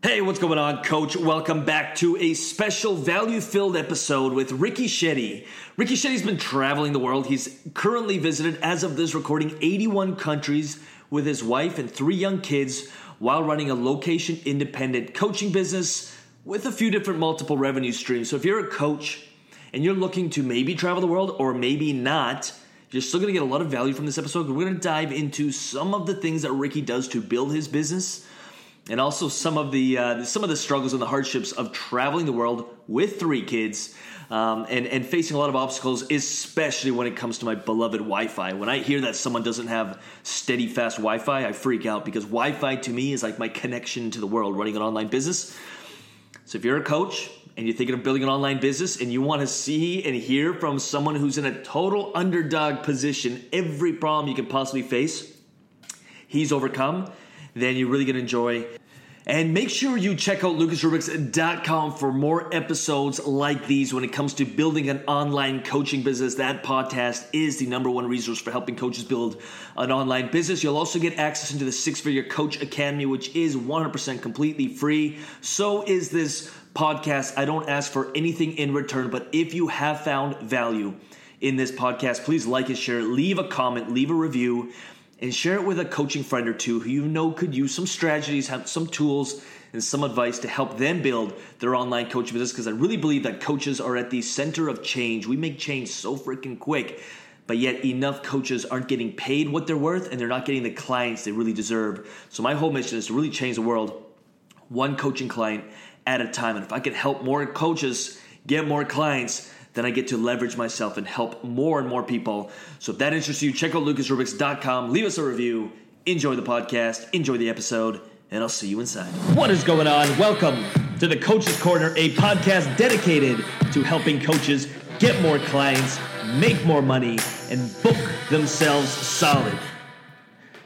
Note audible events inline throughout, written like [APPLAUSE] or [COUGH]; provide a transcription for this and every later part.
Hey, what's going on, coach? Welcome back to a special value filled episode with Ricky Shetty. Ricky Shetty's been traveling the world. He's currently visited, as of this recording, 81 countries with his wife and three young kids while running a location independent coaching business with a few different multiple revenue streams. So if you're a coach and you're looking to maybe travel the world or maybe not, you're still going to get a lot of value from this episode. We're going to dive into some of the things that Ricky does to build his business and also some of the uh, some of the struggles and the hardships of traveling the world with three kids um, and and facing a lot of obstacles, especially when it comes to my beloved Wi-Fi. When I hear that someone doesn't have steady, fast Wi-Fi, I freak out because Wi-Fi to me is like my connection to the world. Running an online business. So if you're a coach and you're thinking of building an online business and you want to see and hear from someone who's in a total underdog position, every problem you can possibly face, he's overcome then you're really going to enjoy. And make sure you check out lucasrubix.com for more episodes like these when it comes to building an online coaching business. That podcast is the number one resource for helping coaches build an online business. You'll also get access into the Six Figure Coach Academy, which is 100% completely free. So is this podcast. I don't ask for anything in return, but if you have found value in this podcast, please like and share, leave a comment, leave a review and share it with a coaching friend or two who you know could use some strategies, some tools, and some advice to help them build their online coaching business. Because I really believe that coaches are at the center of change. We make change so freaking quick, but yet enough coaches aren't getting paid what they're worth and they're not getting the clients they really deserve. So, my whole mission is to really change the world one coaching client at a time. And if I could help more coaches get more clients, then I get to leverage myself and help more and more people. So if that interests you, check out lucasrubix.com, leave us a review, enjoy the podcast, enjoy the episode, and I'll see you inside. What is going on? Welcome to the Coach's Corner, a podcast dedicated to helping coaches get more clients, make more money, and book themselves solid.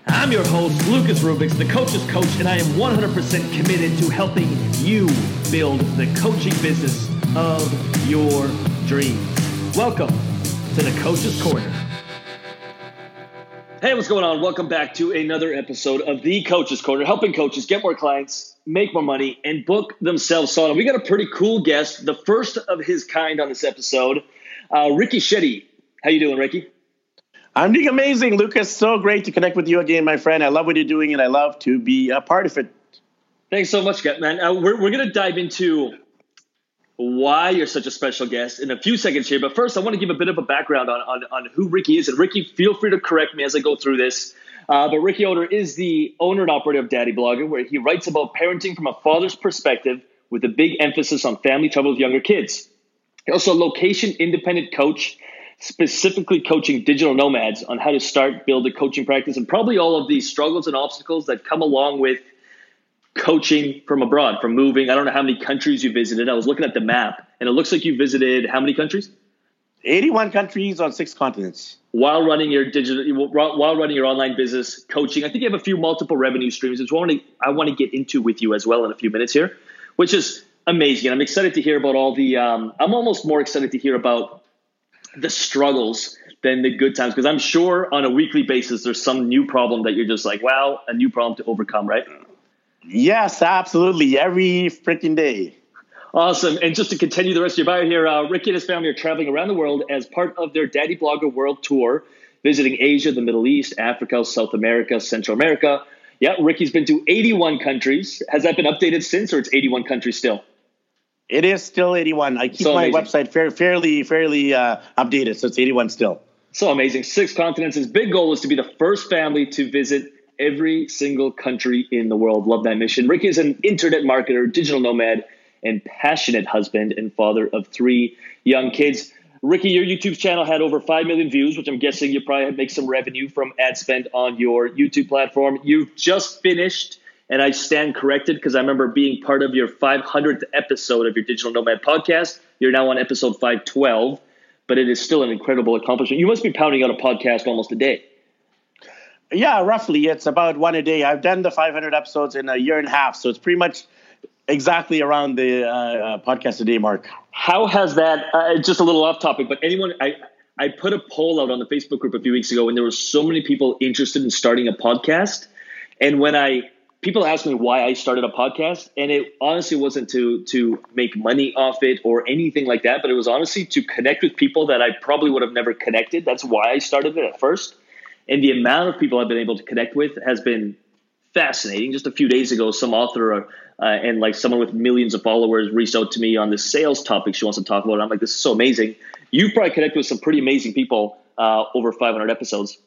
I'm your host, Lucas Rubix, the coach's coach, and I am 100% committed to helping you build the coaching business of your dreams. Welcome to the Coach's Corner. Hey, what's going on? Welcome back to another episode of the Coach's Corner, helping coaches get more clients, make more money, and book themselves solid. We got a pretty cool guest, the first of his kind on this episode, uh, Ricky Shetty. How you doing, Ricky? I'm doing amazing, Lucas. So great to connect with you again, my friend. I love what you're doing, and I love to be a part of it. Thanks so much, man. Uh, we're we're going to dive into why you're such a special guest in a few seconds here. But first, I want to give a bit of a background on, on, on who Ricky is. And Ricky, feel free to correct me as I go through this. Uh, but Ricky Oder is the owner and operator of Daddy Blogger, where he writes about parenting from a father's perspective with a big emphasis on family trouble with younger kids. He's also a location independent coach, specifically coaching digital nomads on how to start, build a coaching practice, and probably all of these struggles and obstacles that come along with coaching from abroad, from moving. I don't know how many countries you visited. I was looking at the map, and it looks like you visited how many countries? 81 countries on six continents. While running your digital, while running your online business, coaching, I think you have a few multiple revenue streams, which I want to, I want to get into with you as well in a few minutes here, which is amazing. I'm excited to hear about all the. Um, I'm almost more excited to hear about the struggles than the good times because I'm sure on a weekly basis there's some new problem that you're just like, wow, a new problem to overcome, right? Yes, absolutely. Every freaking day. Awesome. And just to continue the rest of your bio here, uh, Ricky and his family are traveling around the world as part of their Daddy Blogger World Tour, visiting Asia, the Middle East, Africa, South America, Central America. Yeah, Ricky's been to 81 countries. Has that been updated since, or it's 81 countries still? It is still 81. I keep so my website fair, fairly, fairly uh, updated, so it's 81 still. So amazing. Six continents. His big goal is to be the first family to visit every single country in the world. Love that mission. Ricky is an internet marketer, digital nomad, and passionate husband and father of three young kids. Ricky, your YouTube channel had over 5 million views, which I'm guessing you probably make some revenue from ad spend on your YouTube platform. You've just finished, and I stand corrected because I remember being part of your 500th episode of your Digital Nomad podcast. You're now on episode 512, but it is still an incredible accomplishment. You must be pounding out a podcast almost a day. Yeah, roughly. It's about one a day. I've done the 500 episodes in a year and a half, so it's pretty much exactly around the uh, uh, podcast a day mark. How has that? Uh, just a little off topic, but anyone, I I put a poll out on the Facebook group a few weeks ago, and there were so many people interested in starting a podcast. And when I people ask me why I started a podcast, and it honestly wasn't to to make money off it or anything like that, but it was honestly to connect with people that I probably would have never connected. That's why I started it at first. And the amount of people I've been able to connect with has been fascinating. Just a few days ago, some author uh, and like someone with millions of followers reached out to me on this sales topic she wants to talk about. And I'm like, this is so amazing. You've probably connected with some pretty amazing people uh, over 500 episodes.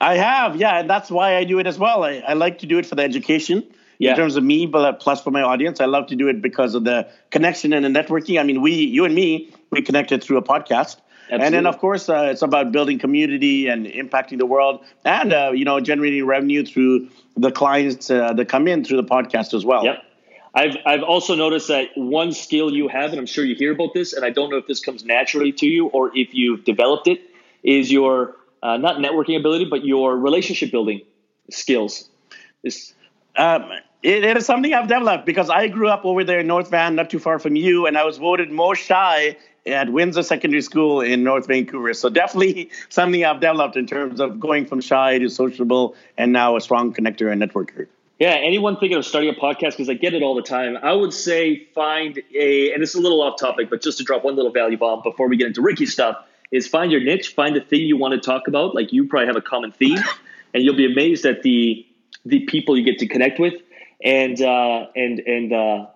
I have, yeah, and that's why I do it as well. I, I like to do it for the education yeah. in terms of me, but plus for my audience. I love to do it because of the connection and the networking. I mean, we, you and me, we connected through a podcast. Absolutely. And then, of course, uh, it's about building community and impacting the world, and uh, you know, generating revenue through the clients uh, that come in through the podcast as well. Yep. I've I've also noticed that one skill you have, and I'm sure you hear about this, and I don't know if this comes naturally to you or if you've developed it, is your uh, not networking ability, but your relationship building skills. This. Um, it, it is something I've developed because I grew up over there in North Van, not too far from you, and I was voted most shy at Windsor Secondary School in North Vancouver. So definitely something I've developed in terms of going from shy to sociable and now a strong connector and networker. Yeah, anyone thinking of starting a podcast, because I get it all the time, I would say find a, and it's a little off topic, but just to drop one little value bomb before we get into Ricky stuff, is find your niche, find the thing you want to talk about. Like you probably have a common theme, and you'll be amazed at the the people you get to connect with. And uh, and and uh,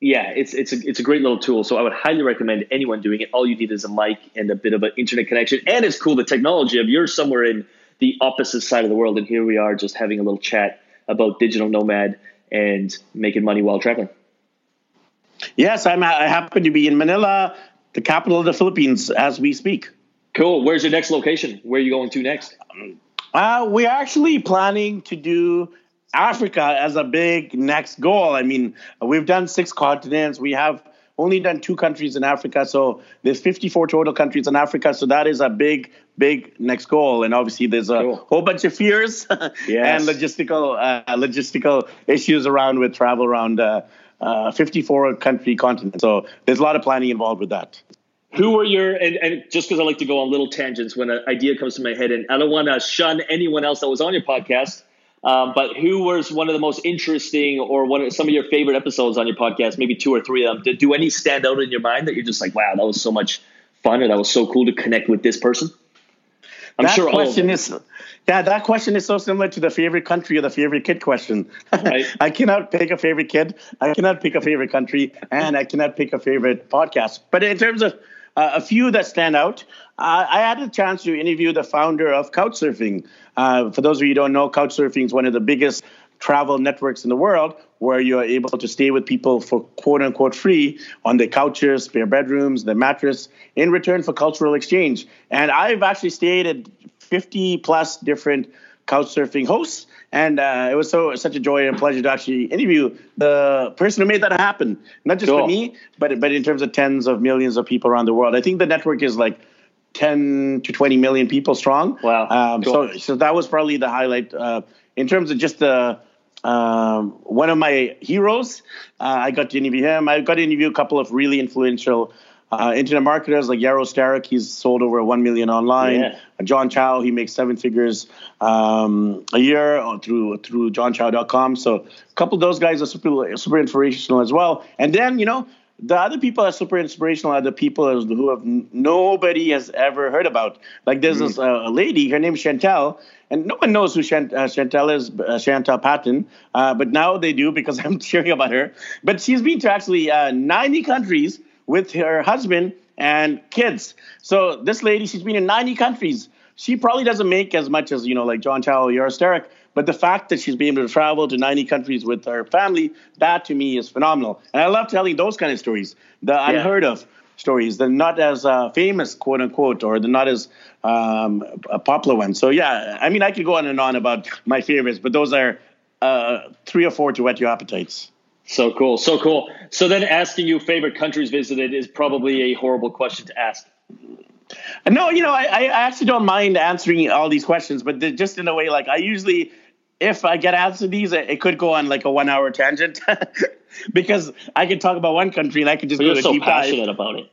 yeah, it's it's a it's a great little tool. So I would highly recommend anyone doing it. All you need is a mic and a bit of an internet connection, and it's cool the technology of you're somewhere in the opposite side of the world, and here we are just having a little chat about digital nomad and making money while traveling. Yes, I'm. I happen to be in Manila, the capital of the Philippines, as we speak. Cool. Where's your next location? Where are you going to next? Uh, we're actually planning to do Africa as a big next goal. I mean, we've done six continents. We have only done two countries in Africa. So there's 54 total countries in Africa. So that is a big, big next goal. And obviously there's a cool. whole bunch of fears [LAUGHS] yes. and logistical uh, logistical issues around with travel around uh, uh, 54 country continent. So there's a lot of planning involved with that. Who were your and, and just because I like to go on little tangents when an idea comes to my head, and I don't want to shun anyone else that was on your podcast um, but who was one of the most interesting or one of some of your favorite episodes on your podcast? Maybe two or three of them. Did do any stand out in your mind that you're just like, wow, that was so much fun, or that was so cool to connect with this person? I'm that sure question is yeah, that question is so similar to the favorite country or the favorite kid question. Right. [LAUGHS] I cannot pick a favorite kid, I cannot pick a favorite country, and I cannot pick a favorite podcast. But in terms of uh, a few that stand out. Uh, I had a chance to interview the founder of Couchsurfing. Uh, for those of you who don't know, Couchsurfing is one of the biggest travel networks in the world where you're able to stay with people for quote unquote free on their couches, spare bedrooms, their mattress in return for cultural exchange. And I've actually stayed at 50 plus different Couchsurfing hosts and uh, it was so such a joy and pleasure to actually interview the person who made that happen. Not just cool. for me, but but in terms of tens of millions of people around the world. I think the network is like 10 to 20 million people strong. Wow. Um, cool. So so that was probably the highlight uh, in terms of just the um, one of my heroes. Uh, I got to interview him. I got to interview a couple of really influential uh, internet marketers like Yaro Starak, he's sold over 1 million online. Yeah. Uh, John Chow, he makes seven figures um, a year through through johnchow.com. So a couple of those guys are super, super inspirational as well. And then, you know, the other people that are super inspirational are the people who have nobody has ever heard about. Like there's mm-hmm. this uh, lady, her name is Chantel, and no one knows who Chant- uh, Chantel is, uh, Chantel Patton, uh, but now they do because [LAUGHS] I'm sharing about her. But she's been to actually uh, 90 countries with her husband and kids. So this lady, she's been in 90 countries. She probably doesn't make as much as, you know, like John Chow or Yaro but the fact that she's been able to travel to 90 countries with her family, that to me is phenomenal. And I love telling those kind of stories, the yeah. unheard of stories, the not as uh, famous, quote unquote, or the not as um, popular ones. So, yeah, I mean, I could go on and on about my favorites, but those are uh, three or four to whet your appetites. So cool. So cool. So then asking you favorite countries visited is probably a horrible question to ask. No, you know, I, I actually don't mind answering all these questions, but just in a way, like I usually, if I get answered these, it could go on like a one hour tangent [LAUGHS] because I could talk about one country and I could just but go you're so passionate dive. about it.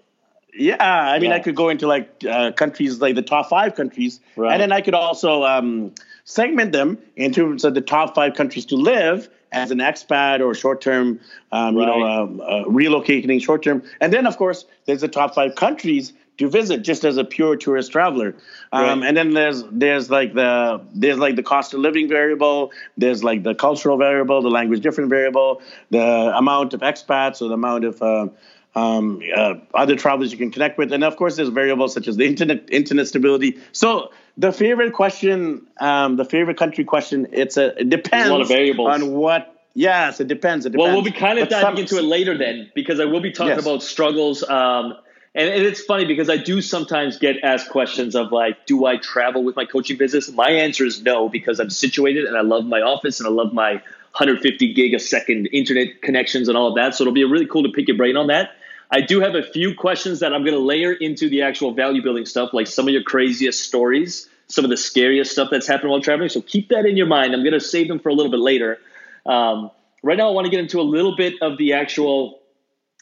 Yeah, I mean, Yeah. I could go into like uh, countries like the top five countries, Right. and then I could also um, segment them in terms of the top five countries to live as an expat or short term, um, you know, um, uh, relocating short term, and then of course there's the top five countries to visit just as a pure tourist traveler, um, Right. and then there's there's like the there's like the cost of living variable, there's like the cultural variable, the language different variable, the amount of expats or the amount of uh, um, uh, other travelers you can connect with, and of course there's variables such as the internet internet stability. So the favorite question, um, the favorite country question, it's a it depends variables. on what. Yes, it depends. It depends. Well, we'll be kind of But diving some- into it later then, because I will be talking Yes. about struggles. Um, and, and it's funny because I do sometimes get asked questions of like, do I travel with my coaching business? My answer is no, because I'm situated and I love my office and I love my 150 gig a second internet connections and all of that. So it'll be really cool to pick your brain on that. I do have a few questions that I'm going to layer into the actual value building stuff, like some of your craziest stories, some of the scariest stuff that's happened while traveling. So keep that in your mind. I'm going to save them for a little bit later. Um, right now, I want to get into a little bit of the actual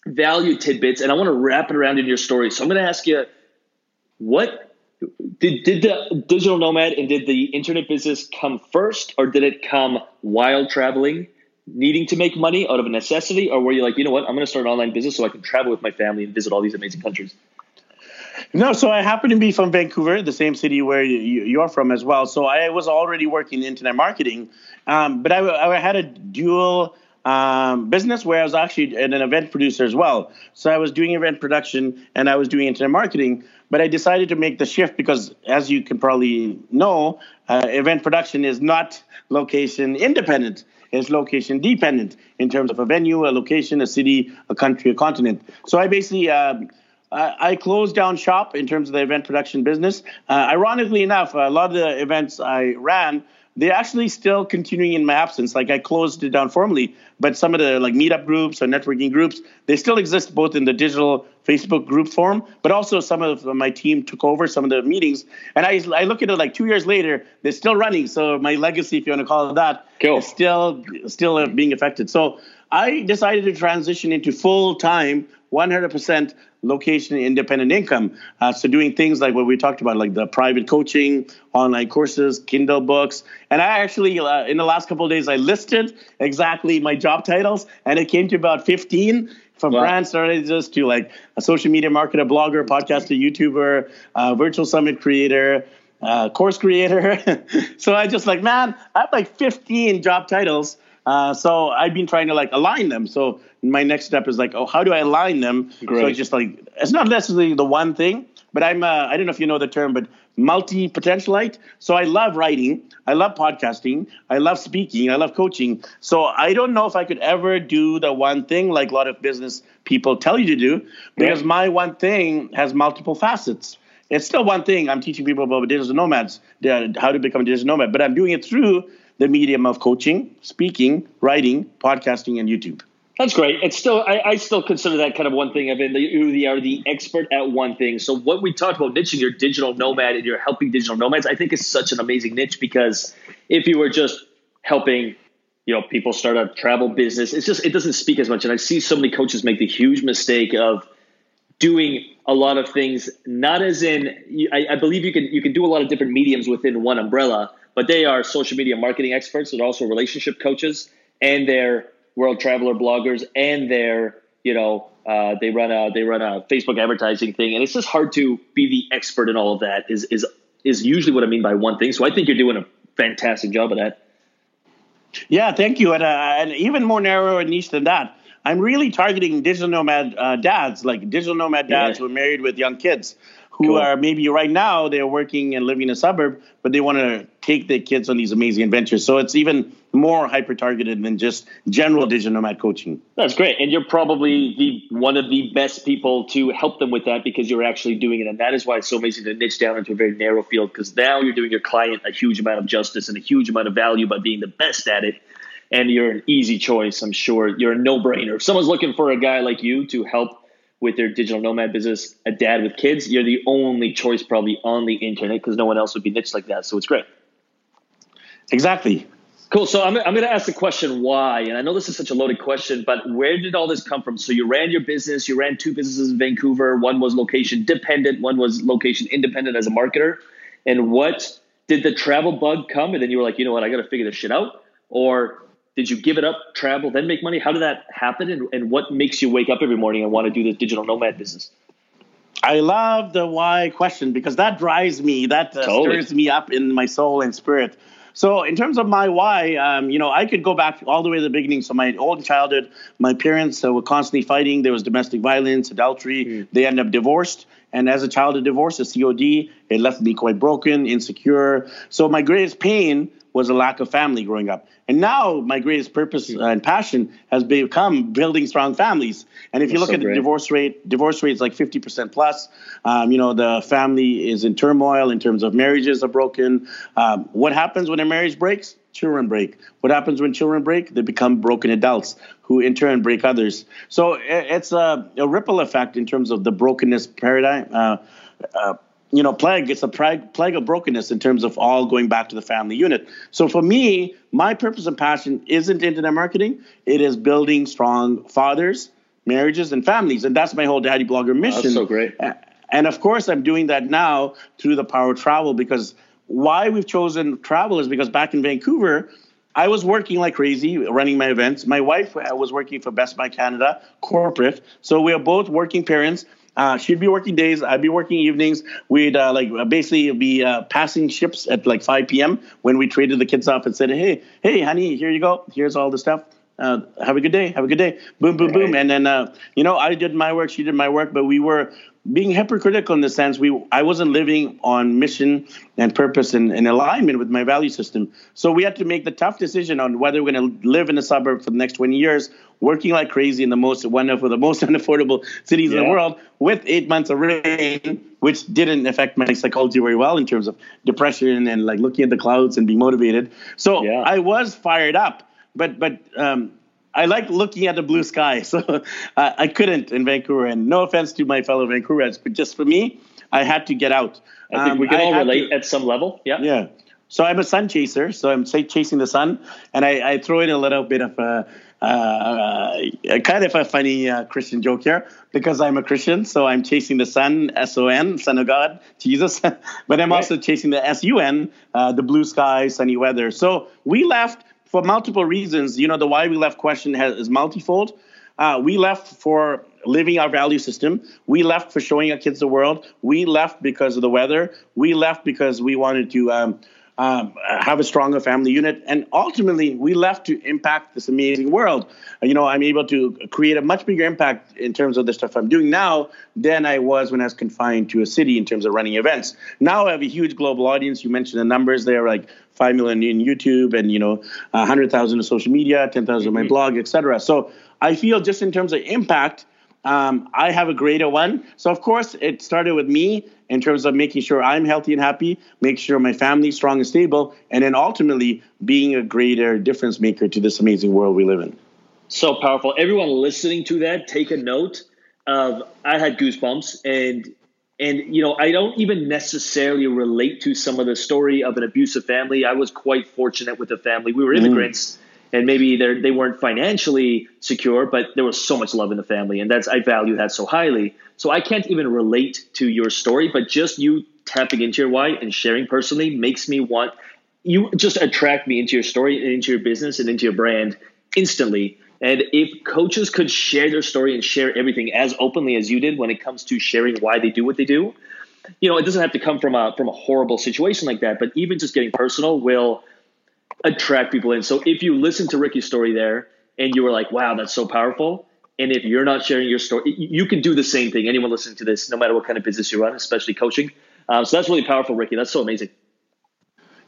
value tidbits, and I want to wrap it around in your story. So I'm going to ask you, what did did the digital nomad and did the internet business come first, or did it come while traveling, needing to make money out of a necessity, or were you like, you know what, I'm going to start an online business so I can travel with my family and visit all these amazing countries? No, so I happen to be from Vancouver, the same city where you, you're from as well. So I was already working in internet marketing, um, but I, I had a dual um, business where I was actually an event producer as well. So I was doing event production and I was doing internet marketing. But I decided to make the shift because, as you can probably know, uh, event production is not location independent. It's location dependent in terms of a venue, a location, a city, a country, a continent. So I basically um, I I closed down shop in terms of the event production business. Uh, ironically enough, a lot of the events I ran, they're actually still continuing in my absence. Like I closed it down formally, but some of the like meetup groups or networking groups, they still exist both in the digital Facebook group form, but also some of my team took over some of the meetings. And I, I look at it like two years later, they're still running. So my legacy, if you want to call it that, Cool. is still still uh, being affected. So I decided to transition into full time, 100% location independent income. Uh, so doing things like what we talked about, like the private coaching, online courses, Kindle books, and I actually uh, in the last couple of days I listed exactly my job titles, and it came to about 15. From Wow. brand strategist to like a social media marketer, blogger, podcaster, YouTuber, uh, virtual summit creator, uh, course creator. [LAUGHS] so I just like, man, I have like 15 job titles. Uh, so I've been trying to like align them. So my next step is like, oh, how do I align them? So it's just like, it's not necessarily the one thing, but I'm, uh, I don't know if you know the term, but multi potentialite. So I love writing. I love podcasting. I love speaking. I love coaching. So I don't know if I could ever do the one thing like a lot of business people tell you to do because Yeah. my one thing has multiple facets. It's still one thing. I'm teaching people about digital nomads, how to become a digital nomad, but I'm doing it through the medium of coaching, speaking, writing, podcasting, and YouTube. That's great. It's still, I, I still consider that kind of one thing. I've been, you are the expert at one thing. So what we talked about niching your digital nomad and you're helping digital nomads, I think is such an amazing niche because if you were just helping, you know, people start a travel business, it's just, it doesn't speak as much. And I see so many coaches make the huge mistake of doing a lot of things, not as in, I, I believe you can, you can do a lot of different mediums within one umbrella, but they are social media marketing experts. They're also relationship coaches and they're world traveler bloggers and they're, you know, uh, they run a, they run a Facebook advertising thing. And it's just hard to be the expert in all of that is, is, is usually what I mean by one thing. So I think you're doing a fantastic job of that. Yeah, thank you. And, uh, and even more narrow and niche than that, I'm really targeting digital nomad uh, dads, like digital nomad dads Yeah. who are married with young kids, who Cool. are maybe right now they're working and living in a suburb, but they want to take their kids on these amazing adventures. So it's even more hyper targeted than just general digital nomad coaching. That's great, and you're probably the one of the best people to help them with that because you're actually doing it, and that is why it's so amazing to niche down into a very narrow field. Because now you're doing your client a huge amount of justice and a huge amount of value by being the best at it, and you're an easy choice. I'm sure you're a no-brainer. If someone's looking for a guy like you to help with their digital nomad business, a dad with kids, you're the only choice probably on the internet because no one else would be niche like that. So it's great. Exactly. Cool. So I'm, I'm going to ask the question why, and I know this is such a loaded question, but where did all this come from? So you ran your business, you ran two businesses in Vancouver. One was location dependent, one was location independent as a marketer. And what did the travel bug come? And then you were like, you know what, I got to figure this shit out. Or did you give it up, travel, then make money? How did that happen? And, and what makes you wake up every morning and want to do this digital nomad business? I love the why question because that drives me, that uh, totally. stirs me up in my soul and spirit. So, in terms of my why, um, you know, I could go back all the way to the beginning. So, my old childhood, my parents uh, were constantly fighting. There was domestic violence, adultery. Mm. They ended up divorced. And as a child of divorce, a COD, it left me quite broken, insecure. So, my greatest pain was a lack of family growing up. And now my greatest purpose and passion has become building strong families. And if That's you look so at the divorce rate, divorce rate is like 50% plus. Um, you know, the family is in turmoil in terms of marriages are broken. Um, what happens when a marriage breaks? Children break. What happens when children break? They become broken adults who in turn break others. So it's a, a ripple effect in terms of the brokenness paradigm. Uh, uh, you know, plague. It's a plague, plague of brokenness in terms of all going back to the family unit. So for me, my purpose and passion isn't internet marketing. It is building strong fathers, marriages, and families, and that's my whole daddy blogger mission. That's so great. And of course, I'm doing that now through the power of travel because why we've chosen travel is because back in Vancouver. I was working like crazy running my events. My wife uh, was working for Best Buy Canada corporate. So we are both working parents uh, she'd be working days. I'd be working evenings. We'd uh, like basically be uh, passing ships at like 5 p.m. when we traded the kids off and said, "Hey, hey, honey, here you go. Here's all the stuff. Uh, have a good day. Have a good day. Boom, boom, boom." And then uh, you know, I did my work. She did my work. But we were being hypocritical in the sense we I wasn't living on mission and purpose and in alignment with my value system. So we had to make the tough decision on whether we're going to live in a suburb for the next 20 years, working like crazy in the most wonderful, the most [LAUGHS] unaffordable cities yeah. in the world, with eight months of rain, which didn't affect my psychology very well in terms of depression and like looking at the clouds and being motivated. So yeah. I was fired up, but but um, I like looking at the blue sky, [LAUGHS] so uh, I couldn't in Vancouver. And no offense to my fellow Vancouverites, but just for me, I had to get out. I think um, we can all relate to, at some level. Yeah. Yeah. So I'm a sun chaser. So I'm say chasing the sun, and I, I throw in a little bit of a, uh, kind of a funny uh, Christian joke here because I'm a Christian. So I'm chasing the sun, S O N, Son of God, Jesus. [LAUGHS] but I'm right. also chasing the S U N, uh, the blue sky, sunny weather. So we left for multiple reasons. You know, the why we left question has, is multifold. Uh, we left for living our value system. We left for showing our kids the world. We left because of the weather. We left because we wanted to um, um, have a stronger family unit. And ultimately, we left to impact this amazing world. You know, I'm able to create a much bigger impact in terms of the stuff I'm doing now than I was when I was confined to a city in terms of running events. Now I have a huge global audience. You mentioned the numbers there, like 5 million in YouTube and, you know, 100,000 on social media, 10,000 mm-hmm. on my mm-hmm. blog, etc. So I feel just in terms of impact, um, I have a greater one. So, of course, it started with me in terms of making sure I'm healthy and happy, make sure my family's strong and stable, and then ultimately being a greater difference maker to this amazing world we live in. So powerful. Everyone listening to that, take a note of I had goosebumps and and you know i don't even necessarily relate to some of the story of an abusive family i was quite fortunate with the family we were mm. immigrants mm and maybe they weren't financially secure, but there was so much love in the family, and that's I value that so highly. So I can't even relate to your story, but just you tapping into your why and sharing personally makes me want you just attract me into your story and into your business and into your brand instantly. And if coaches could share their story and share everything as openly as you did when it comes to sharing why they do what they do, you know, it doesn't have to come from a from a horrible situation like that, but even just getting personal will attract people in. So if you listen to Ricky's story there and you were like, wow, that's so powerful. And if you're not sharing your story, you can do the same thing. Anyone listening to this, no matter what kind of business you run, especially coaching. Um, so that's really powerful, Ricky. That's so amazing.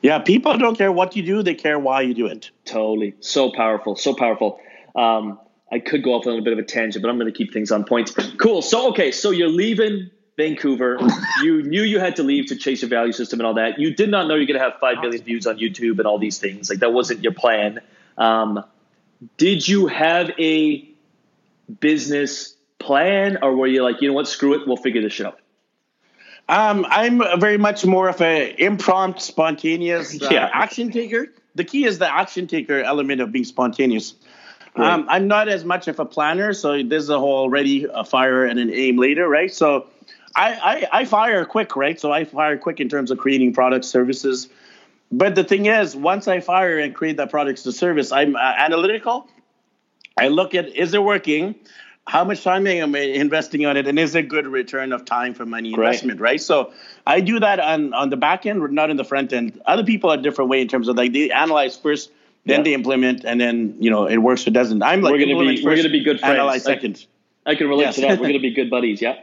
Yeah, people don't care what you do; they care why you do it. Totally, so powerful, so powerful. Um, I could go off on a bit of a tangent, but I'm going to keep things on point. Cool. So, okay, so you're leaving Vancouver. [LAUGHS] you knew you had to leave to chase your value system and all that. You did not know you're going to have 5 million views on YouTube and all these things. Like, that wasn't your plan. Um, did you have a business plan or were you like, you know what, screw it, we'll figure this shit out? Um, I'm very much more of an impromptu, spontaneous uh, yeah. action taker the key is the action taker element of being spontaneous. Right. Um, I'm not as much of a planner, so there's a whole ready, a fire, and an aim later, right? So I, I, I fire quick, right? So I fire quick in terms of creating products, services. But the thing is, once I fire and create that product to service, I'm uh, analytical. I look at is it working? How much time am I investing on it, and is it good return of time for money investment? Right. So I do that on on the back end, not in the front end. Other people are a different way in terms of like they analyze first, then yeah. they implement, and then you know it works or doesn't. I'm like we're gonna be we we're gonna be good friends. Analyze second. I, I can relate yes. to that. We're gonna be good buddies. Yeah.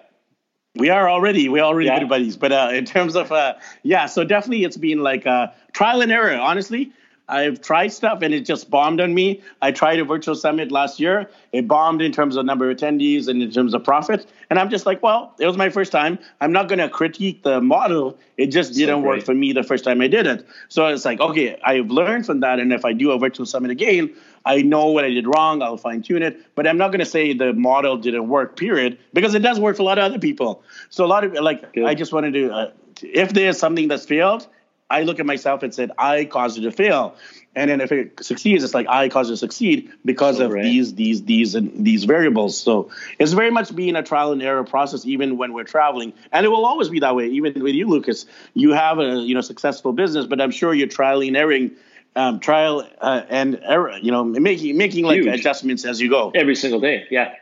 We are already we already yeah. good buddies, but uh, in terms of uh, yeah, so definitely it's been like uh, trial and error. Honestly, I've tried stuff and it just bombed on me. I tried a virtual summit last year. It bombed in terms of number of attendees and in terms of profit. And I'm just like, well, it was my first time. I'm not going to critique the model. It just didn't so work for me the first time I did it. So it's like, okay, I've learned from that. And if I do a virtual summit again, I know what I did wrong. I'll fine tune it. But I'm not going to say the model didn't work, period, because it does work for a lot of other people. So a lot of like, Good. I just wanted to, uh, if there's something that's failed, I look at myself and said, I caused it to fail. And then if it succeeds, it's like I caused it to succeed because oh, of right. these, these, these, and these variables. So it's very much being a trial and error process, even when we're traveling, and it will always be that way. Even with you, Lucas, you have a you know successful business, but I'm sure you're trialing and erroring, um, trial uh, and error. You know, making making like Huge. adjustments as you go every single day. Yeah,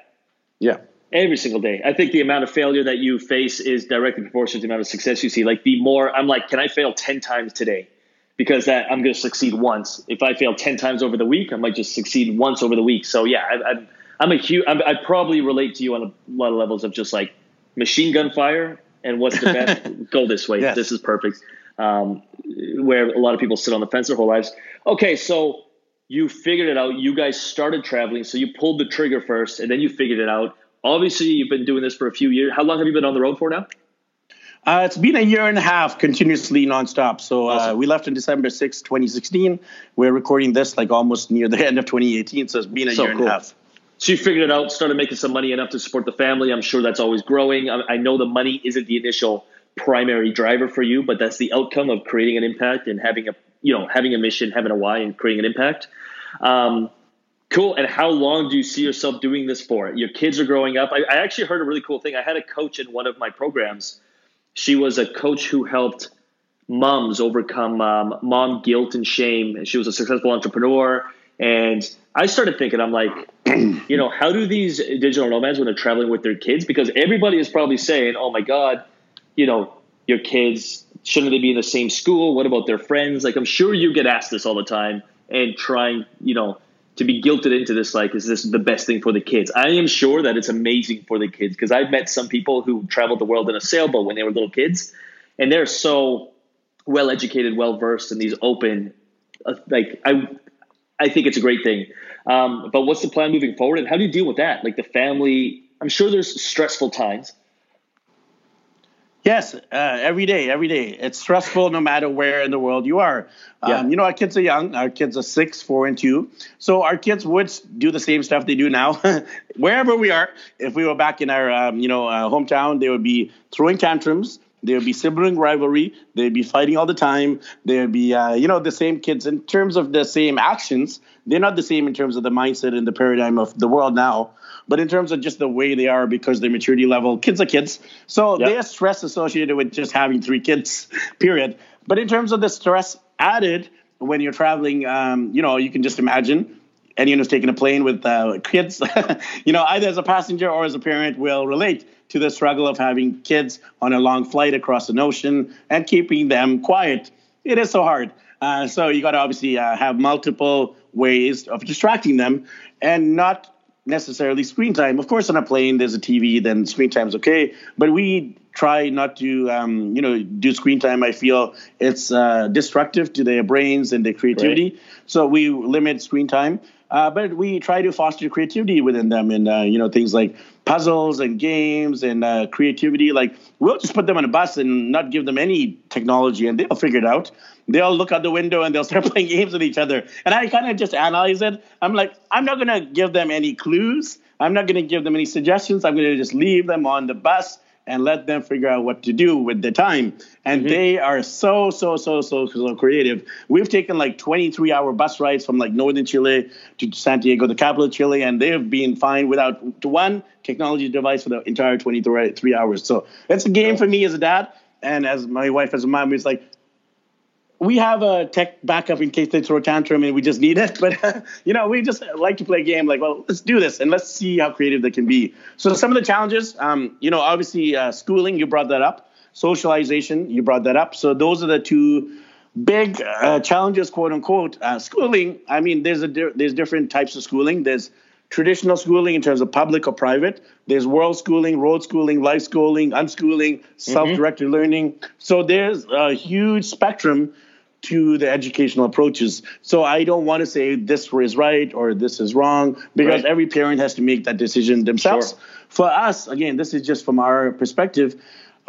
yeah every single day. I think the amount of failure that you face is directly proportional to the amount of success you see. Like, be more. I'm like, can I fail ten times today? Because that I'm going to succeed once. If I fail ten times over the week, I might just succeed once over the week. So yeah, I, I'm I'm a huge. I'm, I probably relate to you on a lot of levels of just like machine gun fire and what's the best. [LAUGHS] go this way. Yes. This is perfect. Um, where a lot of people sit on the fence their whole lives. Okay, so you figured it out. You guys started traveling, so you pulled the trigger first, and then you figured it out obviously you've been doing this for a few years. How long have you been on the road for now? Uh, it's been a year and a half continuously nonstop. So uh, awesome. we left in December 6, 2016. We're recording this like almost near the [LAUGHS] end of 2018. So it's been a so year cool. and a half. So you figured it out, started making some money enough to support the family. I'm sure that's always growing. I, I know the money isn't the initial primary driver for you, but that's the outcome of creating an impact and having a you know having a mission, having a why, and creating an impact. Um, Cool. And how long do you see yourself doing this for? Your kids are growing up. I, I, actually heard a really cool thing. I had a coach in one of my programs. She was a coach who helped moms overcome um, mom guilt and shame. And she was a successful entrepreneur. And I started thinking, I'm like, [CLEARS THROAT] you know, how do these digital nomads when they're traveling with their kids? Because everybody is probably saying, oh my God, you know, your kids, shouldn't they be in the same school? What about their friends? Like, I'm sure you get asked this all the time and trying, you know, to be guilted into this like is this the best thing for the kids i am sure that it's amazing for the kids because i've met some people who traveled the world in a sailboat when they were little kids and they're so well educated well versed in these open uh, like i i think it's a great thing um, but what's the plan moving forward and how do you deal with that like the family i'm sure there's stressful times Yes, uh, every day, every day. It's stressful no matter where in the world you are. Yeah. Um, you know, our kids are young. Our kids are six, four, and two. So our kids would do the same stuff they do now, [LAUGHS] wherever we are. If we were back in our, um, you know, uh, hometown, they would be throwing tantrums. There would be sibling rivalry. They'd be fighting all the time. There'd be, uh, you know, the same kids in terms of the same actions. They're not the same in terms of the mindset and the paradigm of the world now. But in terms of just the way they are, because their maturity level, kids are kids. So yep. there's stress associated with just having three kids, [LAUGHS] period. But in terms of the stress added when you're traveling, um, you know, you can just imagine anyone who's taking a plane with uh, kids, [LAUGHS] you know, either as a passenger or as a parent will relate to the struggle of having kids on a long flight across an ocean and keeping them quiet. It is so hard. Uh, so you got to obviously uh, have multiple ways of distracting them and not necessarily screen time. Of course, on a plane, there's a TV, then screen time's okay. But we try not to, um, you know, do screen time. I feel it's uh, destructive to their brains and their creativity. Right. So we limit screen time. Uh, but we try to foster creativity within them and, uh, you know, things like puzzles and games and uh, creativity. Like we'll just put them on a bus and not give them any technology and they'll figure it out. They'll look out the window and they'll [LAUGHS] start playing games with each other. And I kind of just analyze it. I'm like, I'm not going to give them any clues. I'm not going to give them any suggestions. I'm going to just leave them on the bus and let them figure out what to do with the time. And mm-hmm. they are so, so, so, so, so creative. We've taken like 23 hour bus rides from like northern Chile to Santiago, the capital of Chile, and they've been fine without one technology device for the entire 23 hours. So it's a game for me as a dad. And as my wife as a mom, it's like, we have a tech backup in case they throw a tantrum and we just need it. [LAUGHS] But [LAUGHS] you know, we just like to play a game. Like, well, let's do this and let's see how creative they can be. So some of the challenges, um, you know, obviously uh, schooling. You brought that up. Socialization. You brought that up. So those are the two big uh, challenges, quote unquote. Uh, schooling. I mean, there's a di- there's different types of schooling. There's traditional schooling in terms of public or private. There's world schooling, road schooling, life schooling, unschooling, mm-hmm. self-directed learning. So there's a huge spectrum to the educational approaches. So I don't want to say this is right or this is wrong because right. every parent has to make that decision themselves. Sure. For us, again, this is just from our perspective.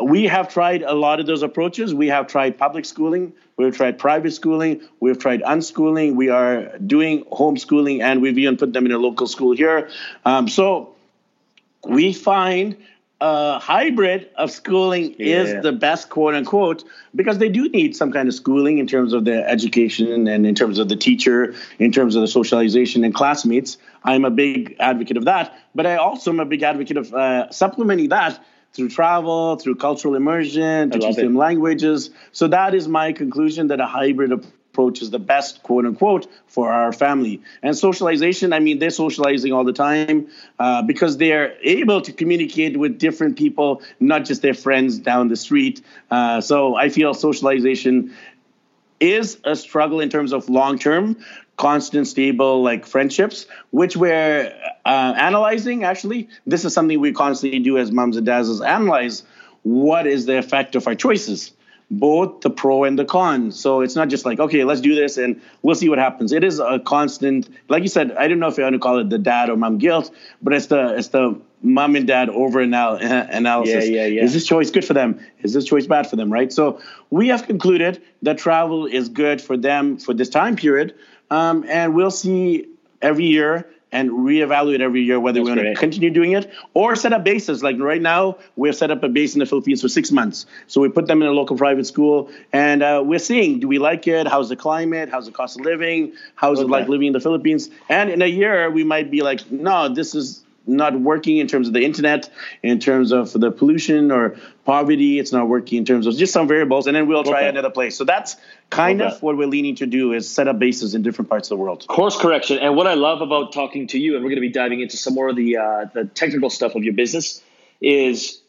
We have tried a lot of those approaches. We have tried public schooling, we've tried private schooling, we've tried unschooling, we are doing homeschooling, and we've even put them in a local school here. Um, so we find a hybrid of schooling yeah. is the best, quote unquote, because they do need some kind of schooling in terms of the education and in terms of the teacher, in terms of the socialization and classmates. I'm a big advocate of that, but I also am a big advocate of uh, supplementing that through travel, through cultural immersion, to teach them languages. So that is my conclusion that a hybrid approach is the best, quote unquote, for our family. And socialization, I mean, they're socializing all the time uh, because they're able to communicate with different people, not just their friends down the street. Uh, so I feel socialization is a struggle in terms of long term constant stable like friendships which we're uh, analyzing actually this is something we constantly do as moms and dads is analyze what is the effect of our choices both the pro and the con. So it's not just like, okay, let's do this and we'll see what happens. It is a constant, like you said, I don't know if you want to call it the dad or mom guilt, but it's the it's the mom and dad over anal- [LAUGHS] analysis. Yeah, yeah, yeah. Is this choice good for them? Is this choice bad for them? Right. So we have concluded that travel is good for them for this time period, um, and we'll see every year and reevaluate every year whether That's we want to continue doing it or set up bases. Like right now, we've set up a base in the Philippines for six months. So we put them in a local private school, and uh, we're seeing do we like it? How's the climate? How's the cost of living? How's okay. it like living in the Philippines? And in a year, we might be like, no, this is not working in terms of the internet, in terms of the pollution or poverty. It's not working in terms of just some variables, and then we'll try okay. another place. So that's kind okay. of what we're leaning to do is set up bases in different parts of the world. Course correction, and what I love about talking to you, and we're going to be diving into some more of the uh, the technical stuff of your business, is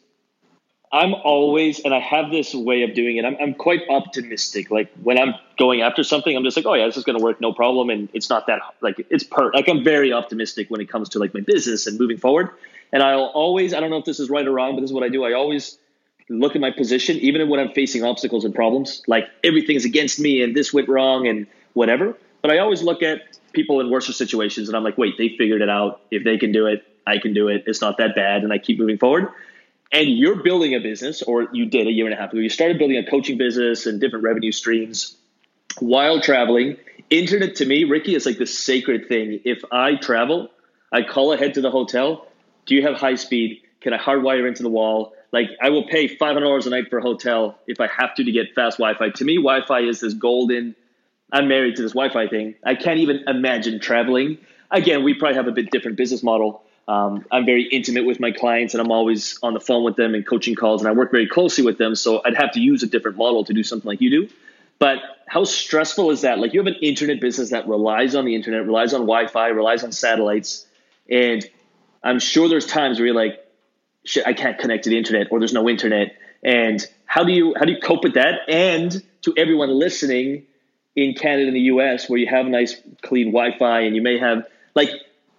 I'm always, and I have this way of doing it. I'm, I'm quite optimistic. Like when I'm going after something, I'm just like, oh yeah, this is going to work, no problem. And it's not that like it's per like I'm very optimistic when it comes to like my business and moving forward. And I'll always, I don't know if this is right or wrong, but this is what I do. I always look at my position, even when I'm facing obstacles and problems. Like everything's against me, and this went wrong, and whatever. But I always look at people in worse situations, and I'm like, wait, they figured it out. If they can do it, I can do it. It's not that bad, and I keep moving forward and you're building a business, or you did a year and a half ago, you started building a coaching business and different revenue streams while traveling. Internet to me, Ricky, is like the sacred thing. If I travel, I call ahead to the hotel. Do you have high speed? Can I hardwire into the wall? Like I will pay five hundred dollars a night for a hotel if I have to to get fast Wi-Fi. To me, Wi-Fi is this golden. I'm married to this Wi-Fi thing. I can't even imagine traveling. Again, we probably have a bit different business model, um, I'm very intimate with my clients and I'm always on the phone with them and coaching calls and I work very closely with them. So I'd have to use a different model to do something like you do. But how stressful is that? Like you have an internet business that relies on the internet, relies on Wi-Fi, relies on satellites, and I'm sure there's times where you're like, shit, I can't connect to the internet or there's no internet. And how do you how do you cope with that? And to everyone listening in Canada and the US where you have nice clean Wi-Fi and you may have like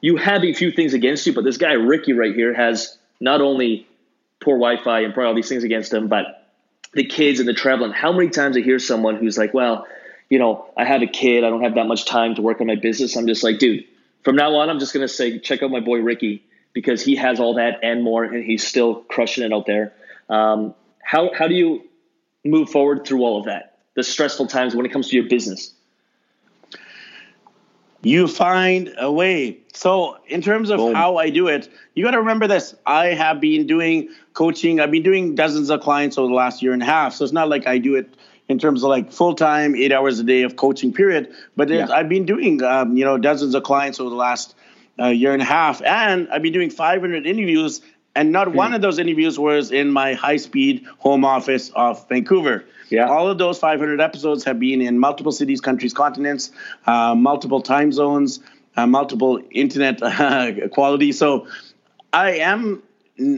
you have a few things against you, but this guy Ricky right here has not only poor Wi-Fi and probably all these things against him, but the kids and the traveling. How many times I hear someone who's like, "Well, you know, I have a kid, I don't have that much time to work on my business." I'm just like, dude, from now on, I'm just gonna say, check out my boy Ricky because he has all that and more, and he's still crushing it out there. Um, how how do you move forward through all of that? The stressful times when it comes to your business. You find a way. So, in terms of Boom. how I do it, you got to remember this. I have been doing coaching. I've been doing dozens of clients over the last year and a half. So it's not like I do it in terms of like full time, eight hours a day of coaching period. But Yeah. I've been doing, um, you know, dozens of clients over the last uh, year and a half, and I've been doing 500 interviews. And not Hmm. one of those interviews was in my high speed home office of Vancouver. Yeah. All of those 500 episodes have been in multiple cities, countries, continents, uh, multiple time zones, uh, multiple internet [LAUGHS] uh, quality. So I am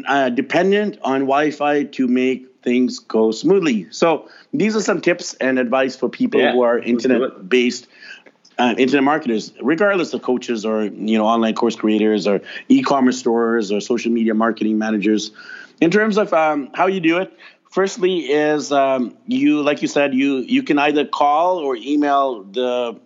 uh, dependent on Wi Fi to make things go smoothly. So these are some tips and advice for people Yeah, who are internet based. Uh, internet marketers, regardless of coaches or you know online course creators or e-commerce stores or social media marketing managers, in terms of um, how you do it, firstly is um, you like you said you you can either call or email the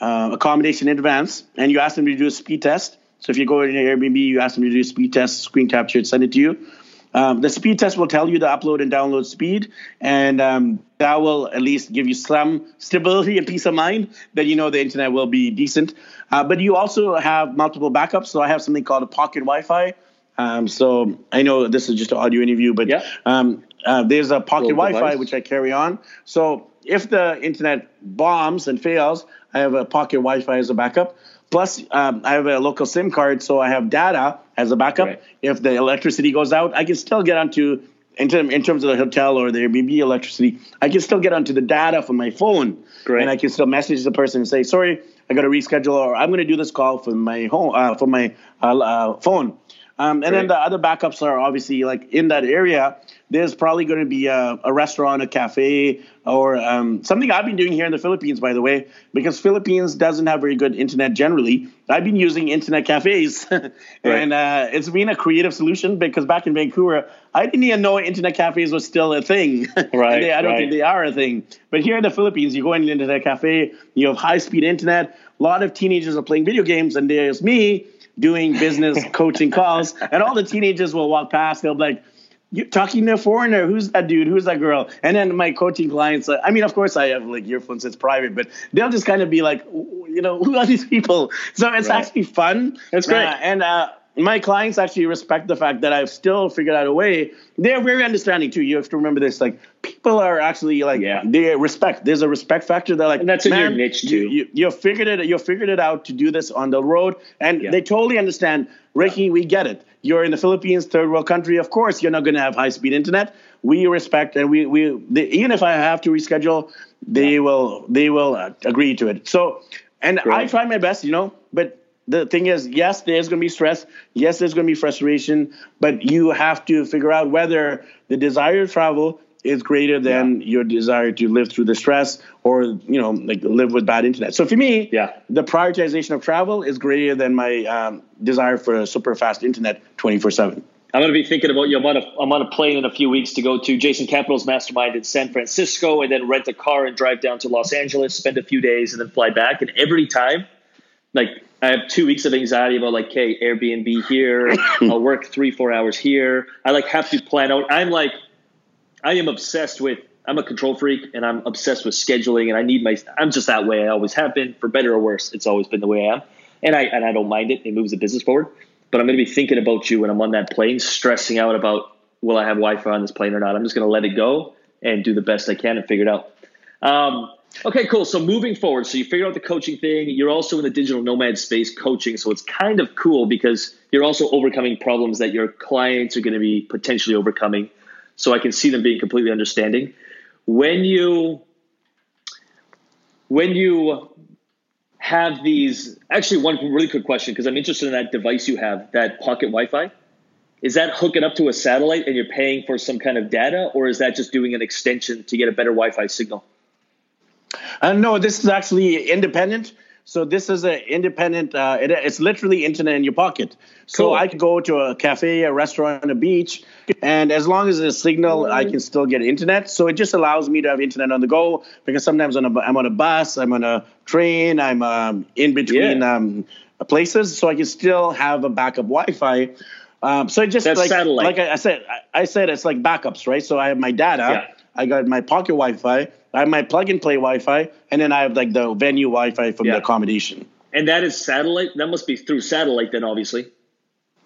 uh, accommodation in advance, and you ask them to do a speed test. So if you go in your Airbnb, you ask them to do a speed test, screen capture it, send it to you. Um, the speed test will tell you the upload and download speed, and um, that will at least give you some stability and peace of mind that you know the internet will be decent. Uh, but you also have multiple backups. So I have something called a pocket Wi-Fi. Um, so I know this is just an audio interview, but Yeah. um, uh, there's a pocket Wi-Fi device. which I carry on. So if the internet bombs and fails, I have a pocket Wi-Fi as a backup. Plus, um, I have a local SIM card, so I have data as a backup. Right. If the electricity goes out, I can still get onto in, term, in terms of the hotel or the Airbnb electricity. I can still get onto the data from my phone, Great. and I can still message the person and say, "Sorry, I got to reschedule, or I'm going to do this call from my home uh, from my uh, uh, phone." Um, and then the other backups are obviously like in that area. There's probably going to be a, a restaurant, a cafe, or um, something I've been doing here in the Philippines, by the way, because Philippines doesn't have very good internet generally. I've been using internet cafes, [LAUGHS] and uh, it's been a creative solution because back in Vancouver, I didn't even know internet cafes was still a thing. [LAUGHS] Right, they- I don't right. think they are a thing. But here in the Philippines, you go into an internet cafe, you have high speed internet. A lot of teenagers are playing video games, and there's me doing business [LAUGHS] coaching calls, and all the teenagers will walk past. They'll be like, "You talking to a foreigner? Who's that dude? Who's that girl?" And then my coaching clients, uh, I mean, of course, I have like earphones. It's private, but they'll just kind of be like, you know, who are these people? So it's Right. actually fun. it's great. Uh, and uh, my clients actually respect the fact that I've still figured out a way. They're very understanding too. You have to remember this. Like people are actually like Yeah. they respect. There's a respect factor. They're like, And that's in your niche, too." You, you figured it. You figured it out to do this on the road, and Yeah. they totally understand. Ricky, we get it. You're in the Philippines, third world country. Of course, you're not going to have high speed internet. We respect, and we we they, even if I have to reschedule, they will they will uh, agree to it. So, and I try my best, you know, but. The thing is, yes, there's going to be stress. Yes, there's going to be frustration, but you have to figure out whether the desire to travel is greater than your desire to live through the stress or you know like live with bad internet. So for me, Yeah. the prioritization of travel is greater than my um, desire for a super fast internet 24 7. I'm going to be thinking about you. I'm on, a, I'm on a plane in a few weeks to go to Jason Capital's mastermind in San Francisco and then rent a car and drive down to Los Angeles, spend a few days, and then fly back. And every time, like, I have two weeks of anxiety about, like, okay, Airbnb here, [LAUGHS] I'll work three, four hours here. I, like, have to plan out. I'm like, I am obsessed with, I'm a control freak and I'm obsessed with scheduling and I need my, I'm just that way. I always have been, for better or worse. It's always been the way I am. And I, and I don't mind it. It moves the business forward but I'm going to be thinking about you when I'm on that plane, stressing out about will I have Wi-Fi on this plane or not. I'm just going to let it go and do the best I can and figure it out. Um, okay, cool. So moving forward, so you figured out the coaching thing. You're also in the digital nomad space coaching, so it's kind of cool because you're also overcoming problems that your clients are going to be potentially overcoming. So I can see them being completely understanding. When you when you have these actually one really quick question because i'm interested in that device you have that pocket wi-fi is that hooking up to a satellite and you're paying for some kind of data or is that just doing an extension to get a better wi-fi signal Uh, no, this is actually independent. So this is an independent. Uh, it, it's literally internet in your pocket. So Cool. I could go to a cafe, a restaurant, a beach, and as long as there's a signal, I can still get internet. So it just allows me to have internet on the go because sometimes on a, I'm on a bus, I'm on a train, I'm um, in between Yeah. um, places, so I can still have a backup Wi-Fi. Um, so it just That's like satellite. like I I said, I, I said it's like backups, right? So I have my data. Yeah. I got my pocket Wi-Fi. I have my plug and play Wi-Fi, and then I have like the venue Wi-Fi from Yeah. the accommodation. And that is satellite. That must be through satellite, then, obviously.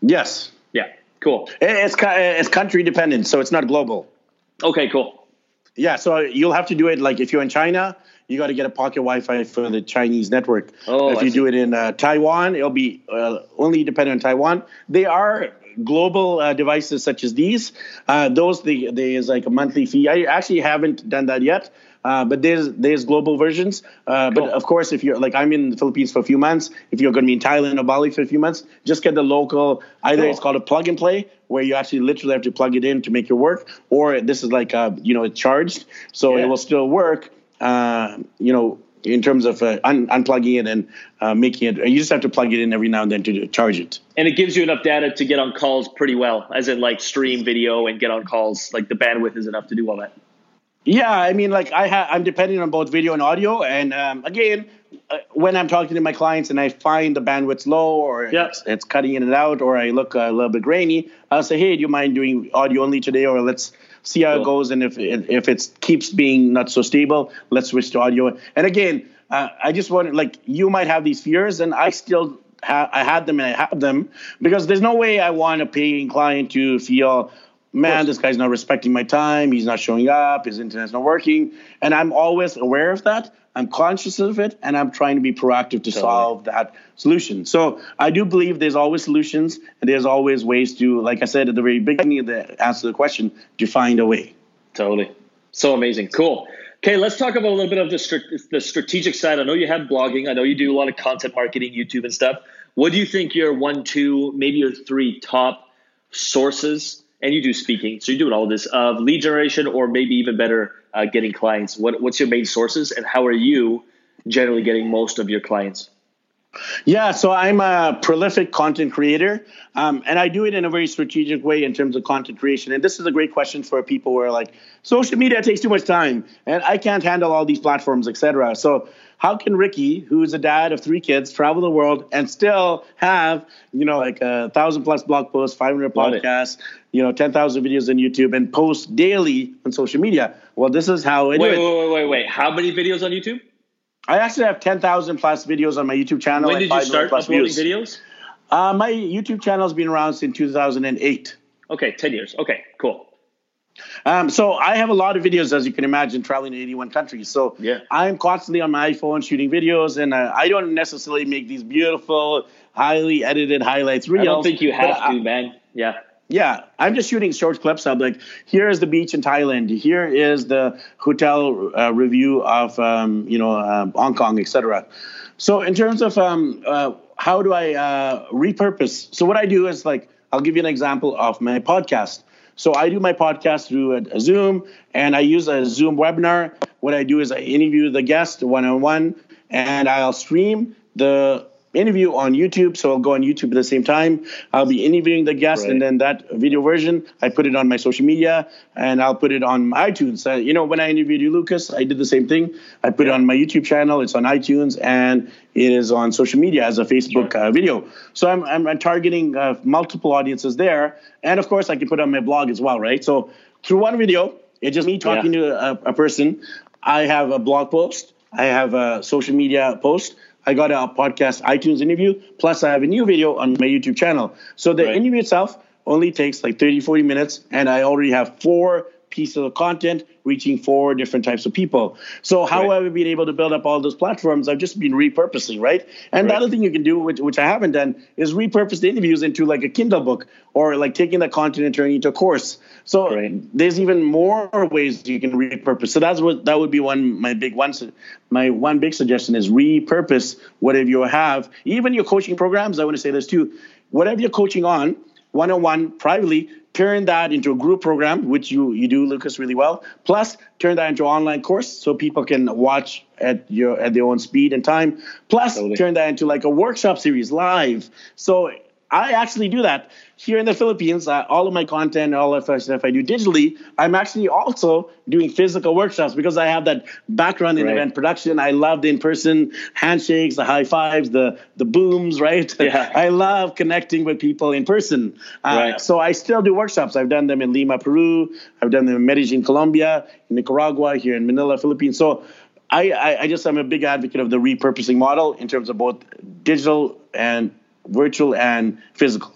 Yes. Yeah. Cool. It's it's country dependent, so it's not global. Okay. Cool. Yeah. So you'll have to do it like if you're in China, you got to get a pocket Wi-Fi for the Chinese network. Oh, if I you see. do it in uh, Taiwan, it'll be uh, only dependent on Taiwan. They are global uh, devices such as these. Uh, those the there's like a monthly fee. I actually haven't done that yet. Uh, but there's there's global versions. Uh, but of course, if you're like I'm in the Philippines for a few months, if you're going to be in Thailand or Bali for a few months, just get the local. Either Cool. it's called a plug and play, where you actually literally have to plug it in to make it work, or this is like uh, you know it's charged, so Yeah. it will still work. Uh, you know, in terms of uh, un- unplugging it and uh, making it, you just have to plug it in every now and then to charge it. And it gives you enough data to get on calls pretty well, as in like stream video and get on calls. Like the bandwidth is enough to do all that. Yeah, I mean, like I ha- I'm depending on both video and audio, and um, again, uh, when I'm talking to my clients and I find the bandwidth's low or Yeah. it's, it's cutting in and out, or I look a little bit grainy, I'll say, hey, do you mind doing audio only today, or let's see how Cool. it goes, and if it, if it keeps being not so stable, let's switch to audio. And again, uh, I just want like you might have these fears, and I still. Ha- I had them and I have them because there's no way I want a paying client to feel man, this guy's not respecting my time. He's not showing up. His internet's not working. And I'm always aware of that. I'm conscious of it, and I'm trying to be proactive to solve that solution. So I do believe there's always solutions, and there's always ways to, like I said at the very beginning of the answer to the question, to find a way. Totally. So amazing. Cool. Okay, let's talk about a little bit of the, str- the strategic side. I know you have blogging. I know you do a lot of content marketing, YouTube and stuff. What do you think your one, two, maybe your three top sources, and you do speaking, so you're doing all this, of lead generation or maybe even better, uh, getting clients? What, what's your main sources, and how are you generally getting most of your clients? Yeah, so I'm a prolific content creator, um, and I do it in a very strategic way in terms of content creation. And this is a great question for people who are like, social media takes too much time, and I can't handle all these platforms, etc. So how can Ricky, who's a dad of three kids, travel the world and still have, you know, like a thousand plus blog posts, 500 Love it. podcasts, you know, 10,000 videos on YouTube, and post daily on social media? Well, this is how I do Wait, it. wait, wait, wait, wait. How many videos on YouTube? I actually have 10,000 plus videos on my YouTube channel. When did you start plus uploading views. videos? Uh, my YouTube channel has been around since 2008. Okay, 10 years. Okay, cool. Um, so I have a lot of videos, as you can imagine, traveling to 81 countries. So Yeah. I'm constantly on my iPhone shooting videos, and uh, I don't necessarily make these beautiful, highly edited highlights reels. I don't think you have I- to, man. Yeah. Yeah, I'm just shooting short clips. I'm like, here is the beach in Thailand. Here is the hotel uh, review of, um, you know, um, Hong Kong, etc. So in terms of um, uh, how do I uh, repurpose? So what I do is like, I'll give you an example of my podcast. So I do my podcast through a, a Zoom, and I use a Zoom webinar. What I do is I interview the guest one on one, and I'll stream the interview on YouTube. So I'll go on YouTube at the same time. I'll be interviewing the guest, Right. and then that video version, I put it on my social media, and I'll put it on my iTunes. Uh, you know, when I interviewed you, Lucas, I did the same thing. I put it on my YouTube channel. It's on iTunes, and it is on social media as a Facebook uh, video. So I'm, I'm, I'm targeting uh, multiple audiences there, and of course, I can put it on my blog as well, right? So through one video, it's just me talking to a, a person. I have a blog post. I have a social media post. I got a podcast iTunes interview. Plus, I have a new video on my YouTube channel. So the Right. interview itself only takes like 30, 40 minutes. And I already have four pieces of content reaching four different types of people. So how Right. have I been able to build up all those platforms? I've just been repurposing, right? And the other thing you can do, which, which I haven't done, is repurpose the interviews into like a Kindle book or like taking that content and turning it into a course. So Great. there's even more ways you can repurpose. So that's what that would be one my big one. My one big suggestion is repurpose whatever you have. Even your coaching programs. I want to say this too. Whatever you're coaching on, one on one, privately, turn that into a group program, which you you do, Lucas, really well. Plus, turn that into an online course so people can watch at your at their own speed and time. Plus, Totally. turn that into like a workshop series live. So I actually do that here in the Philippines. Uh, all of my content, all of the stuff I do digitally, I'm actually also doing physical workshops because I have that background in Right. event production. I love the in-person handshakes, the high fives, the the booms, [LAUGHS] right? Yeah. I love connecting with people in person. Uh, Right. So I still do workshops. I've done them in Lima, Peru. I've done them in Medellin, Colombia, in Nicaragua, here in Manila, Philippines. So I, I, I just am a big advocate of the repurposing model in terms of both digital and virtual and physical.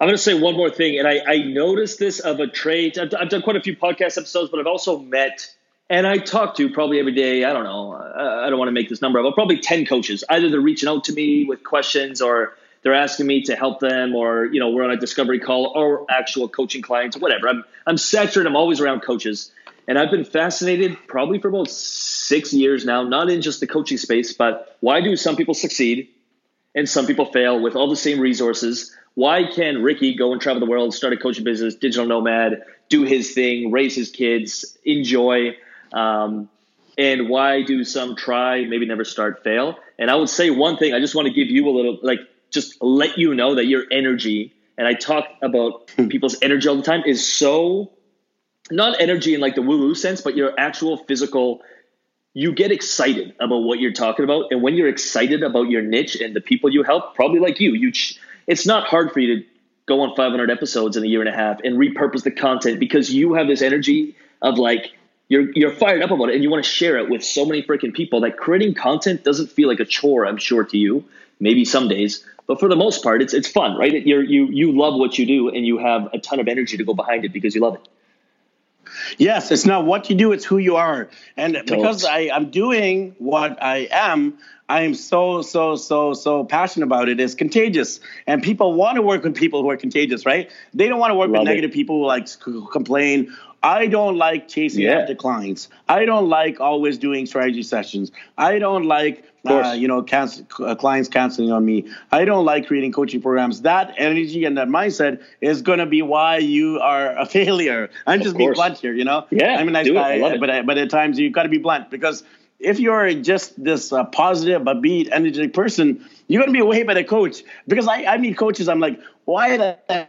I'm going to say one more thing, and I, I noticed this of a trait. I've, I've, done quite a few podcast episodes, but I've also met and I talk to probably every day. I don't know. I don't want to make this number up, but probably ten coaches. Either they're reaching out to me with questions, or they're asking me to help them, or you know we're on a discovery call, or actual coaching clients, or whatever. I'm I'm saturated. I'm always around coaches, and I've been fascinated probably for about six years now. Not in just the coaching space, but why do some people succeed and some people fail with all the same resources? why can Ricky go and travel the world, start a coaching business, digital nomad, do his thing, raise his kids, enjoy? Um, and why do some try, maybe never start, fail? And I would say one thing, I just want to give you a little, like, just let you know that your energy, and I talk about hmm. people's energy all the time, is so not energy in like the woo woo sense, but your actual physical. You get excited about what you're talking about, and when you're excited about your niche and the people you help, probably like you, you it's not hard for you to go on 500 episodes in a year and a half and repurpose the content because you have this energy of like you're you're fired up about it and you want to share it with so many freaking people that creating content doesn't feel like a chore i'm sure to you maybe some days. But for the most part it's it's fun right? You're you you love what you do and you have a ton of energy to go behind it because you love it Yes, it's not what you do, it's who you are. And because I, I'm doing what I am, I am so, so, so, so passionate about it. It's contagious. And people want to work with people who are contagious, right? They don't want to work Love with it. negative people who like complain. I don't like chasing yeah. after clients. I don't like always doing strategy sessions. I don't like uh, you know cancel, uh, clients canceling on me. I don't like creating coaching programs. That energy and that mindset is going to be why you are a [LAUGHS] failure. I'm just being blunt here, you know. Yeah, I'm a nice guy, but but at times you've got to be blunt because if you're just this uh, positive, upbeat, energetic person, you're going to be way better coach. Because I, I meet coaches, I'm like, why the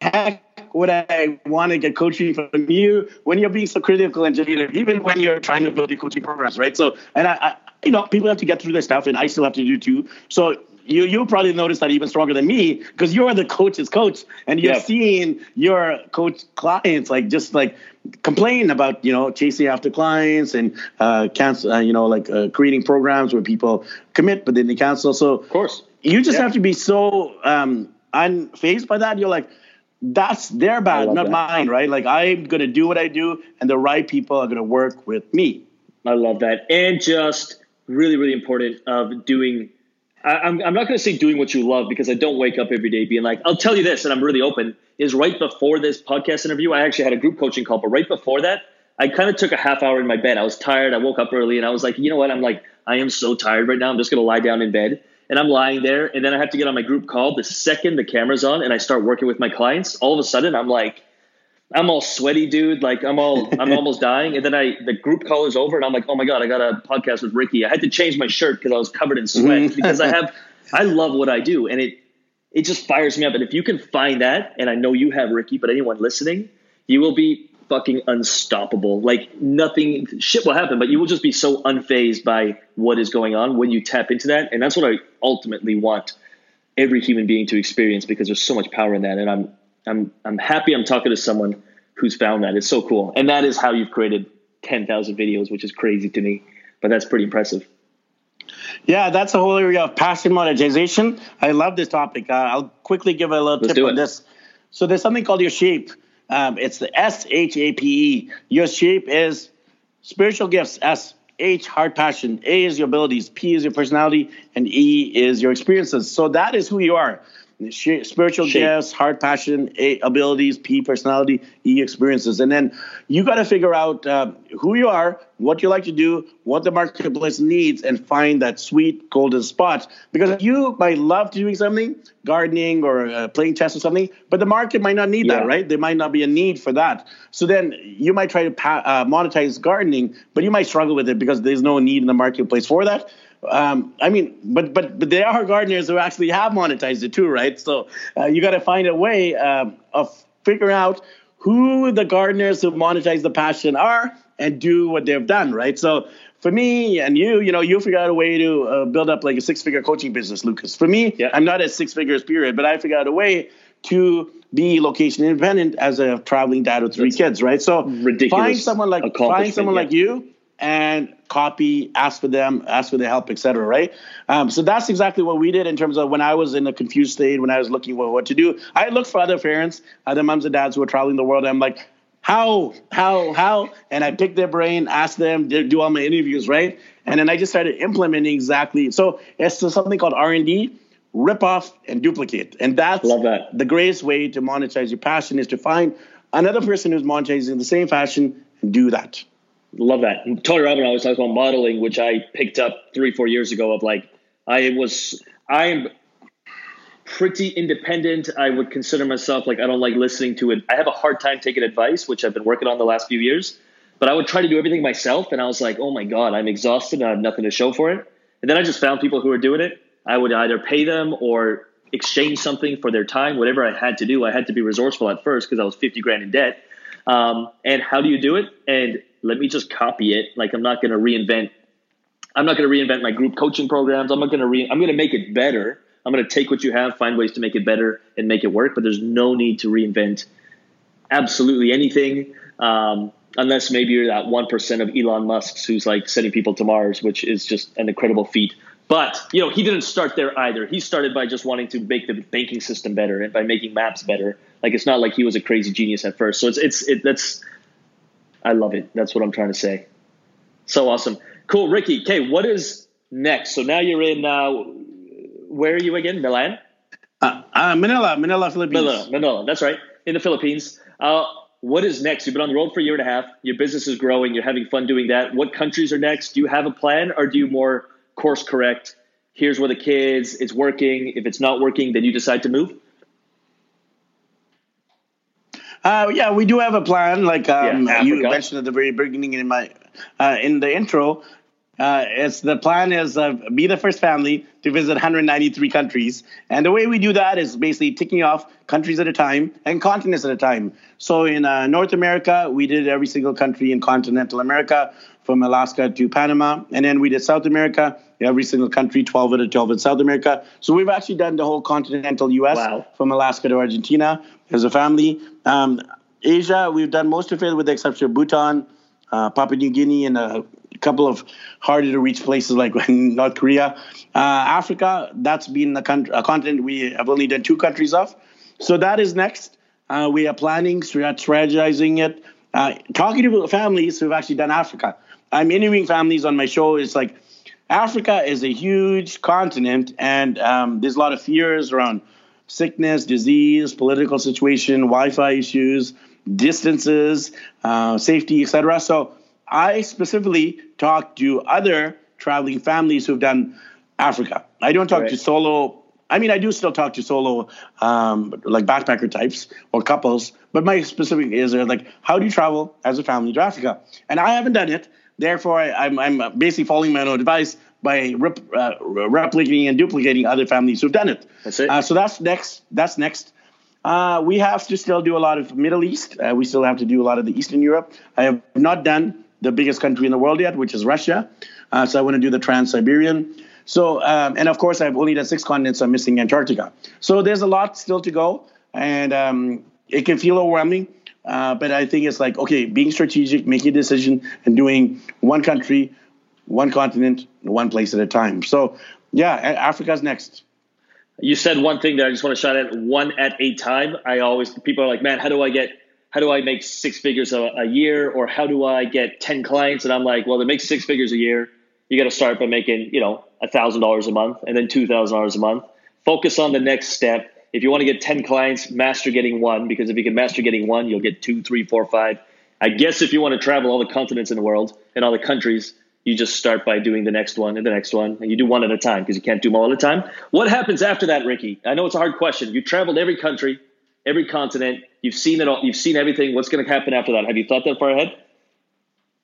heck would I want to get coaching from you when you're being so critical and even when you're trying to build your coaching programs, right? So, and I, I you know, people have to get through their stuff, and I still have to do too. So you you probably notice that even stronger than me because you're the coach's coach and you're seeing your coach clients like just like complain about you know chasing after clients and uh, cancel uh, you know like uh, creating programs where people commit but then they cancel. So of course you just have to be so um, unfazed by that. You're like. That's their bad, not that. mine, right? Like I'm gonna do what I do, and the right people are gonna work with me. I love that, and just really, really important of doing I, am I'm not going to say doing what you love because I don't wake up every day being like, I'll tell you this, and I'm really open. Is right before this podcast interview, I actually had a group coaching call, but right before that, I kind of took a half hour in my bed. I was tired. I woke up early, and I was like, you know what? I'm like, I am so tired right now. I'm just going to lie down in bed. And I'm lying there, and then I have to get on my group call. The second the camera's on and I start working with my clients, all of a sudden I'm like, I'm all sweaty, dude. Like I'm all, I'm [LAUGHS] almost dying. And then I, the group call is over, and I'm like, oh my god, I got a podcast with Ricky. I had to change my shirt because I was covered in sweat mm-hmm. because I have, [LAUGHS] I love what I do, and it, it just fires me up. And if you can find that, and I know you have Ricky, but anyone listening, you will be fucking unstoppable. Like nothing, shit will happen, but you will just be so unfazed by what is going on when you tap into that. And that's what I ultimately want every human being to experience because there's so much power in that. And I'm I'm I'm happy I'm talking to someone who's found that. It's so cool. And that is how you've created 10,000 videos, which is crazy to me, but that's pretty impressive. Yeah, that's the whole area of passive monetization. I love this topic. Uh, I'll quickly give a little Let's tip on this. So there's something called your shape. Um, it's the S H A P E. Your shape is spiritual gifts. S H heart passion. A is your abilities. P is your personality, and E is your experiences. So that is who you are spiritual Shape. gifts, heart passion, A, abilities, P, personality, E, experiences. And then you got to figure out uh, who you are, what you like to do, what the marketplace needs, and find that sweet golden spot. Because you might love doing something, gardening or uh, playing chess or something, but the market might not need yeah. that, right? There might not be a need for that. So then you might try to pa- uh, monetize gardening, but you might struggle with it because there's no need in the marketplace for that. Um, I mean, but but but there are gardeners who actually have monetized it too, right? So uh, you got to find a way um, of figuring out who the gardeners who monetize the passion are and do what they've done, right? So for me and you, you know, you figure out a way to uh, build up like a six-figure coaching business, Lucas. For me, yeah. I'm not at six figures period, but I figured out a way to be location independent as a traveling dad with three That's kids, right? So ridiculous find someone like find someone yeah. like you and copy, ask for them, ask for their help, etc. Right? Um, so that's exactly what we did in terms of when I was in a confused state, when I was looking for what to do. I looked for other parents, other moms and dads who were traveling the world. I'm like, how, how, how? And I picked their brain, asked them, do all my interviews, right? And then I just started implementing exactly. So it's something called R and D, rip off and duplicate, and that's that. the greatest way to monetize your passion is to find another person who's monetizing in the same fashion and do that. Love that. Tony Robbins always talks about modeling, which I picked up three, four years ago. Of like, I was, I am pretty independent. I would consider myself like I don't like listening to it. I have a hard time taking advice, which I've been working on the last few years. But I would try to do everything myself, and I was like, oh my god, I'm exhausted. and I have nothing to show for it. And then I just found people who are doing it. I would either pay them or exchange something for their time, whatever I had to do. I had to be resourceful at first because I was 50 grand in debt. Um, and how do you do it? And let me just copy it. Like I'm not going to reinvent. I'm not going to reinvent my group coaching programs. I'm not going to re. I'm going to make it better. I'm going to take what you have, find ways to make it better, and make it work. But there's no need to reinvent absolutely anything, um, unless maybe you're that one percent of Elon Musk's who's like sending people to Mars, which is just an incredible feat. But you know, he didn't start there either. He started by just wanting to make the banking system better and by making maps better. Like it's not like he was a crazy genius at first. So it's it's it, that's I love it. That's what I'm trying to say. So awesome, cool, Ricky. Okay, what is next? So now you're in. Uh, where are you again? Milan. Uh, uh, Manila, Manila, Philippines. Manila, Manila. That's right, in the Philippines. Uh, what is next? You've been on the road for a year and a half. Your business is growing. You're having fun doing that. What countries are next? Do you have a plan, or do you more course correct? Here's where the kids. It's working. If it's not working, then you decide to move. Uh, yeah, we do have a plan. Like um, Yeah, you mentioned at the very beginning in my uh, in the intro, uh, it's the plan is uh, be the first family to visit 193 countries, and the way we do that is basically ticking off countries at a time and continents at a time. So in uh, North America, we did every single country in continental America, from Alaska to Panama, and then we did South America, every single country, 12 out of 12 in South America. So we've actually done the whole continental U.S. Wow. from Alaska to Argentina as a family. Um, Asia, we've done most of it with the exception of Bhutan, uh, Papua New Guinea, and a couple of harder to reach places like [LAUGHS] North Korea. Uh, Africa, that's been a, con- a continent we have only done two countries of. So that is next. Uh, we are planning, strat- strategizing it, uh, talking to families who've actually done Africa. I'm interviewing families on my show. It's like Africa is a huge continent, and um, there's a lot of fears around sickness, disease, political situation, Wi-Fi issues, distances, uh, safety, etc. So I specifically talk to other traveling families who've done Africa. I don't talk Right. to solo. I mean, I do still talk to solo, um, like backpacker types or couples, but my specific is like, how do you travel as a family to Africa? And I haven't done it. Therefore, I, I'm, I'm basically following my own advice by rep, uh, replicating and duplicating other families who've done it. That's it. Uh, so that's next. That's next. Uh, we have to still do a lot of Middle East. Uh, we still have to do a lot of the Eastern Europe. I have not done the biggest country in the world yet, which is Russia. Uh, so I want to do the Trans-Siberian. So, um, and of course, I've only done six continents. I'm missing Antarctica. So there's a lot still to go, and um, it can feel overwhelming. Uh, but I think it's like okay, being strategic, making a decision, and doing one country, one continent, one place at a time. So yeah, Africa's next. You said one thing that I just want to shout at one at a time. I always people are like, man, how do I get how do I make six figures a, a year or how do I get 10 clients? And I'm like, well, to make six figures a year, you got to start by making, you know, a thousand dollars a month and then two thousand dollars a month. Focus on the next step. If you want to get 10 clients, master getting one, because if you can master getting one, you'll get two, three, four, five. I guess if you want to travel all the continents in the world and all the countries, you just start by doing the next one and the next one, and you do one at a time because you can't do them all at a time. What happens after that, Ricky? I know it's a hard question. You traveled every country, every continent. You've seen it all. You've seen everything. What's going to happen after that? Have you thought that far ahead?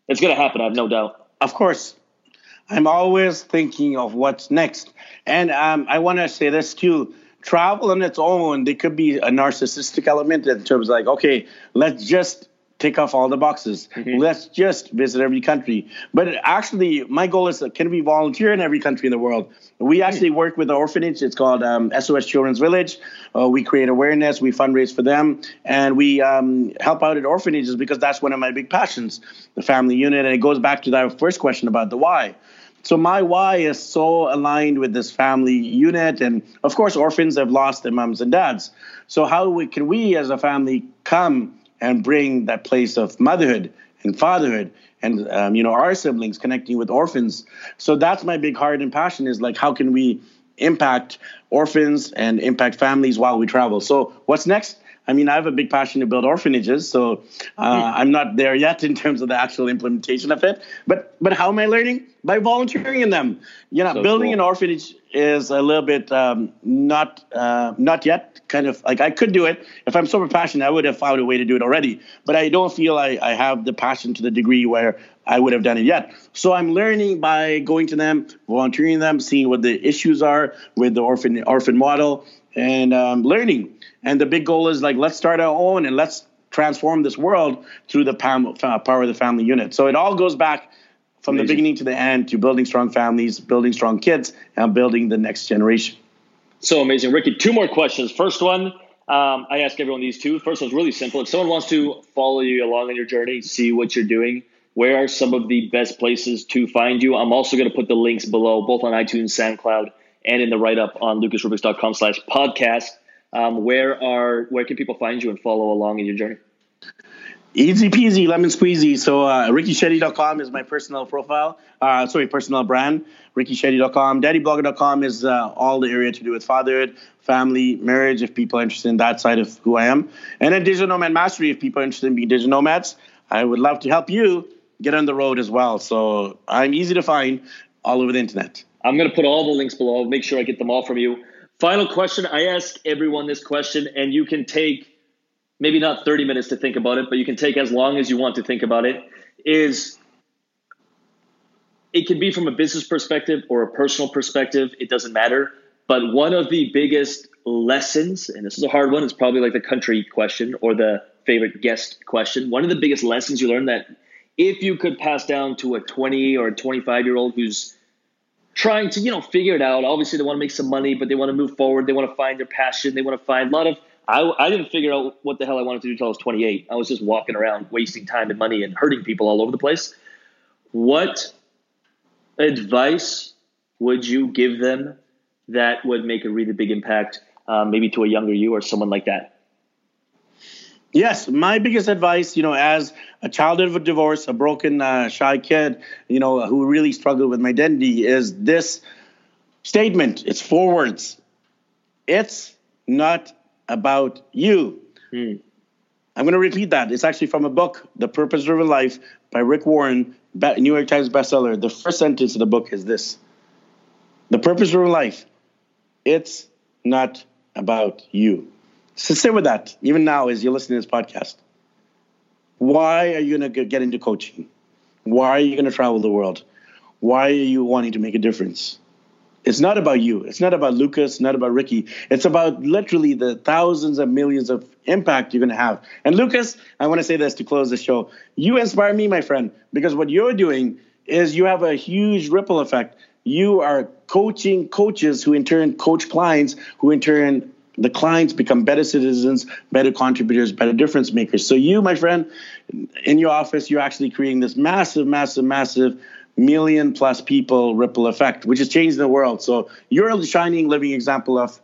It's going to happen. I have no doubt. Of course, I'm always thinking of what's next. And um, I want to say this too. Travel on its own, there could be a narcissistic element in terms of like, okay, let's just tick off all the boxes. Mm-hmm. Let's just visit every country. But actually, my goal is can we volunteer in every country in the world? We hmm. actually work with an orphanage. It's called um, SOS Children's Village. Uh, we create awareness, we fundraise for them, and we um, help out at orphanages because that's one of my big passions, the family unit. And it goes back to that first question about the why. So my why is so aligned with this family unit, and of course, orphans have lost their moms and dads. So how we, can we, as a family, come and bring that place of motherhood and fatherhood and um, you know our siblings connecting with orphans? So that's my big heart and passion is like how can we impact orphans and impact families while we travel? So what's next I mean, I have a big passion to build orphanages, so uh. I'm not there yet in terms of the actual implementation of it. But but how am I learning? By volunteering in them. You know, so building cool. an orphanage is a little bit um, not uh, not yet kind of like I could do it if I'm super passionate. I would have found a way to do it already, but I don't feel I, I have the passion to the degree where I would have done it yet. So I'm learning by going to them, volunteering them, seeing what the issues are with the orphan orphan model, and um, learning. And the big goal is like let's start our own and let's transform this world through the power of the family unit. So it all goes back from Amazing. the beginning to the end to building strong families, building strong kids, and building the next generation. So amazing. Ricky, two more questions. First one, um, I ask everyone these two. First one's really simple. If someone wants to follow you along on your journey, see what you're doing, where are some of the best places to find you? I'm also going to put the links below, both on iTunes, SoundCloud, and in the write-up on lucasrubix.com slash podcast. Um, where are where can people find you and follow along in your journey? Easy peasy, lemon squeezy. So uh, rickyshetty.com is my personal profile. Uh, sorry, personal brand. rickyshetty.com. Daddyblogger.com is uh, all the area to do with fatherhood, family, marriage, if people are interested in that side of who I am. And then Digital Nomad Mastery, if people are interested in being digital nomads. I would love to help you get on the road as well. So I'm easy to find all over the internet. I'm going to put all the links below. Make sure I get them all from you. Final question. I ask everyone this question, and you can take maybe not 30 minutes to think about it, but you can take as long as you want to think about it, is it can be from a business perspective or a personal perspective. It doesn't matter. But one of the biggest lessons, and this is a hard one, it's probably like the country question or the favorite guest question. One of the biggest lessons you learn that if you could pass down to a 20 or 25 year old who's trying to, you know, figure it out. Obviously, they want to make some money, but they want to move forward. They want to find their passion. They want to find a lot of I, I didn't figure out what the hell I wanted to do until I was 28. I was just walking around wasting time and money and hurting people all over the place. What advice would you give them that would make a really big impact, um, maybe to a younger you or someone like that? Yes, my biggest advice, you know, as a child of a divorce, a broken, uh, shy kid, you know, who really struggled with my identity, is this statement. It's four words. It's not about you. Hmm. I'm going to repeat that. It's actually from a book, The Purpose Driven Life by Rick Warren, New York Times bestseller. The first sentence of the book is this The purpose driven life, it's not about you. So sit with that, even now as you're listening to this podcast. Why are you going to get into coaching? Why are you going to travel the world? Why are you wanting to make a difference? It's not about you. It's not about Lucas, not about Ricky. It's about literally the thousands of millions of impact you're going to have. And Lucas, I want to say this to close the show. You inspire me, my friend, because what you're doing is you have a huge ripple effect. You are coaching coaches who in turn coach clients, who in turn the clients become better citizens, better contributors, better difference makers. So you, my friend, in your office, you're actually creating this massive, massive, massive million plus people ripple effect, which is changing the world. So you're a shining living example of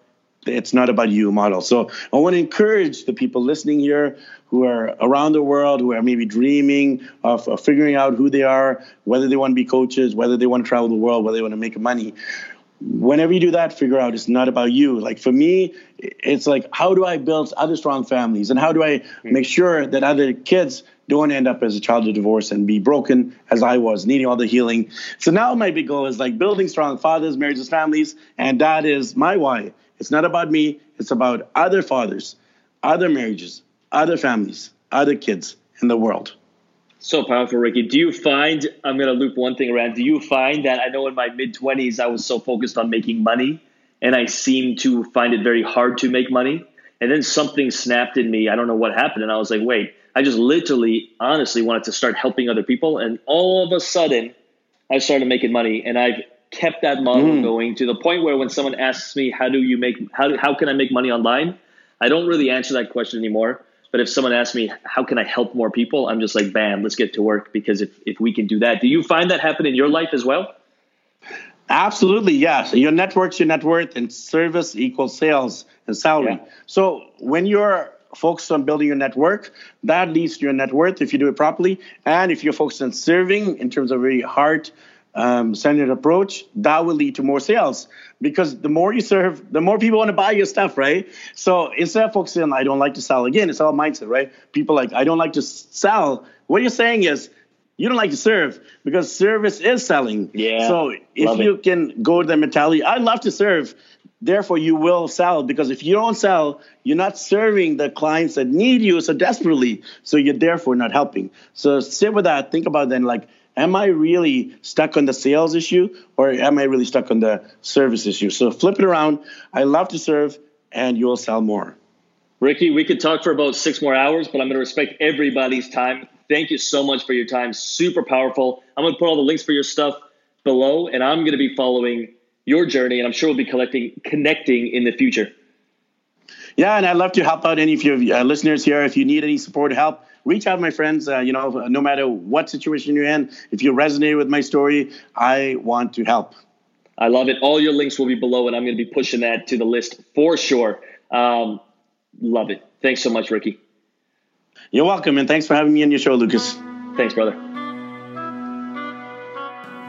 it's not about you model. So I want to encourage the people listening here who are around the world, who are maybe dreaming of, of figuring out who they are, whether they want to be coaches, whether they want to travel the world, whether they want to make money. Whenever you do that, figure out it's not about you. Like for me, it's like, how do I build other strong families? And how do I hmm. make sure that other kids don't end up as a child of divorce and be broken as I was, needing all the healing. So now my big goal is like building strong fathers, marriages, families, and that is my why. It's not about me, it's about other fathers, other marriages, other families, other kids in the world. So powerful, Ricky. Do you find, I'm going to loop one thing around, do you find that I know in my mid 20s I was so focused on making money and I seemed to find it very hard to make money? And then something snapped in me. I don't know what happened. And I was like, wait, I just literally, honestly wanted to start helping other people. And all of a sudden, I started making money and I've kept that model mm. going to the point where when someone asks me, how do you make, how, do, how can I make money online? I don't really answer that question anymore. But if someone asks me, how can I help more people? I'm just like, bam, let's get to work. Because if, if we can do that, do you find that happen in your life as well? Absolutely, yes. Your network's your net worth, and service equals sales and salary. Yeah. So when you're focused on building your network, that leads to your net worth if you do it properly. And if you're focused on serving in terms of very heart um, centered approach, that will lead to more sales because the more you serve, the more people want to buy your stuff, right? So instead of focusing on I don't like to sell, again, it's all mindset, right? People like I don't like to sell. What you're saying is you don't like to serve because service is selling. Yeah. So if you it. can go to the mentality, I love to serve, therefore you will sell because if you don't sell, you're not serving the clients that need you so desperately. So you're therefore not helping. So sit with that, think about then like, am I really stuck on the sales issue or am I really stuck on the service issue? So flip it around. I love to serve and you'll sell more. Ricky, we could talk for about six more hours, but I'm going to respect everybody's time. Thank you so much for your time. Super powerful. I'm going to put all the links for your stuff below, and I'm going to be following your journey, and I'm sure we'll be collecting, connecting in the future. Yeah, and I'd love to help out any of your uh, listeners here. If you need any support or help, reach out, my friends. Uh, you know, no matter what situation you're in, if you resonate with my story, I want to help. I love it. All your links will be below, and I'm going to be pushing that to the list for sure. Um, love it. Thanks so much, Ricky. You're welcome, and thanks for having me on your show, Lucas. Thanks, brother.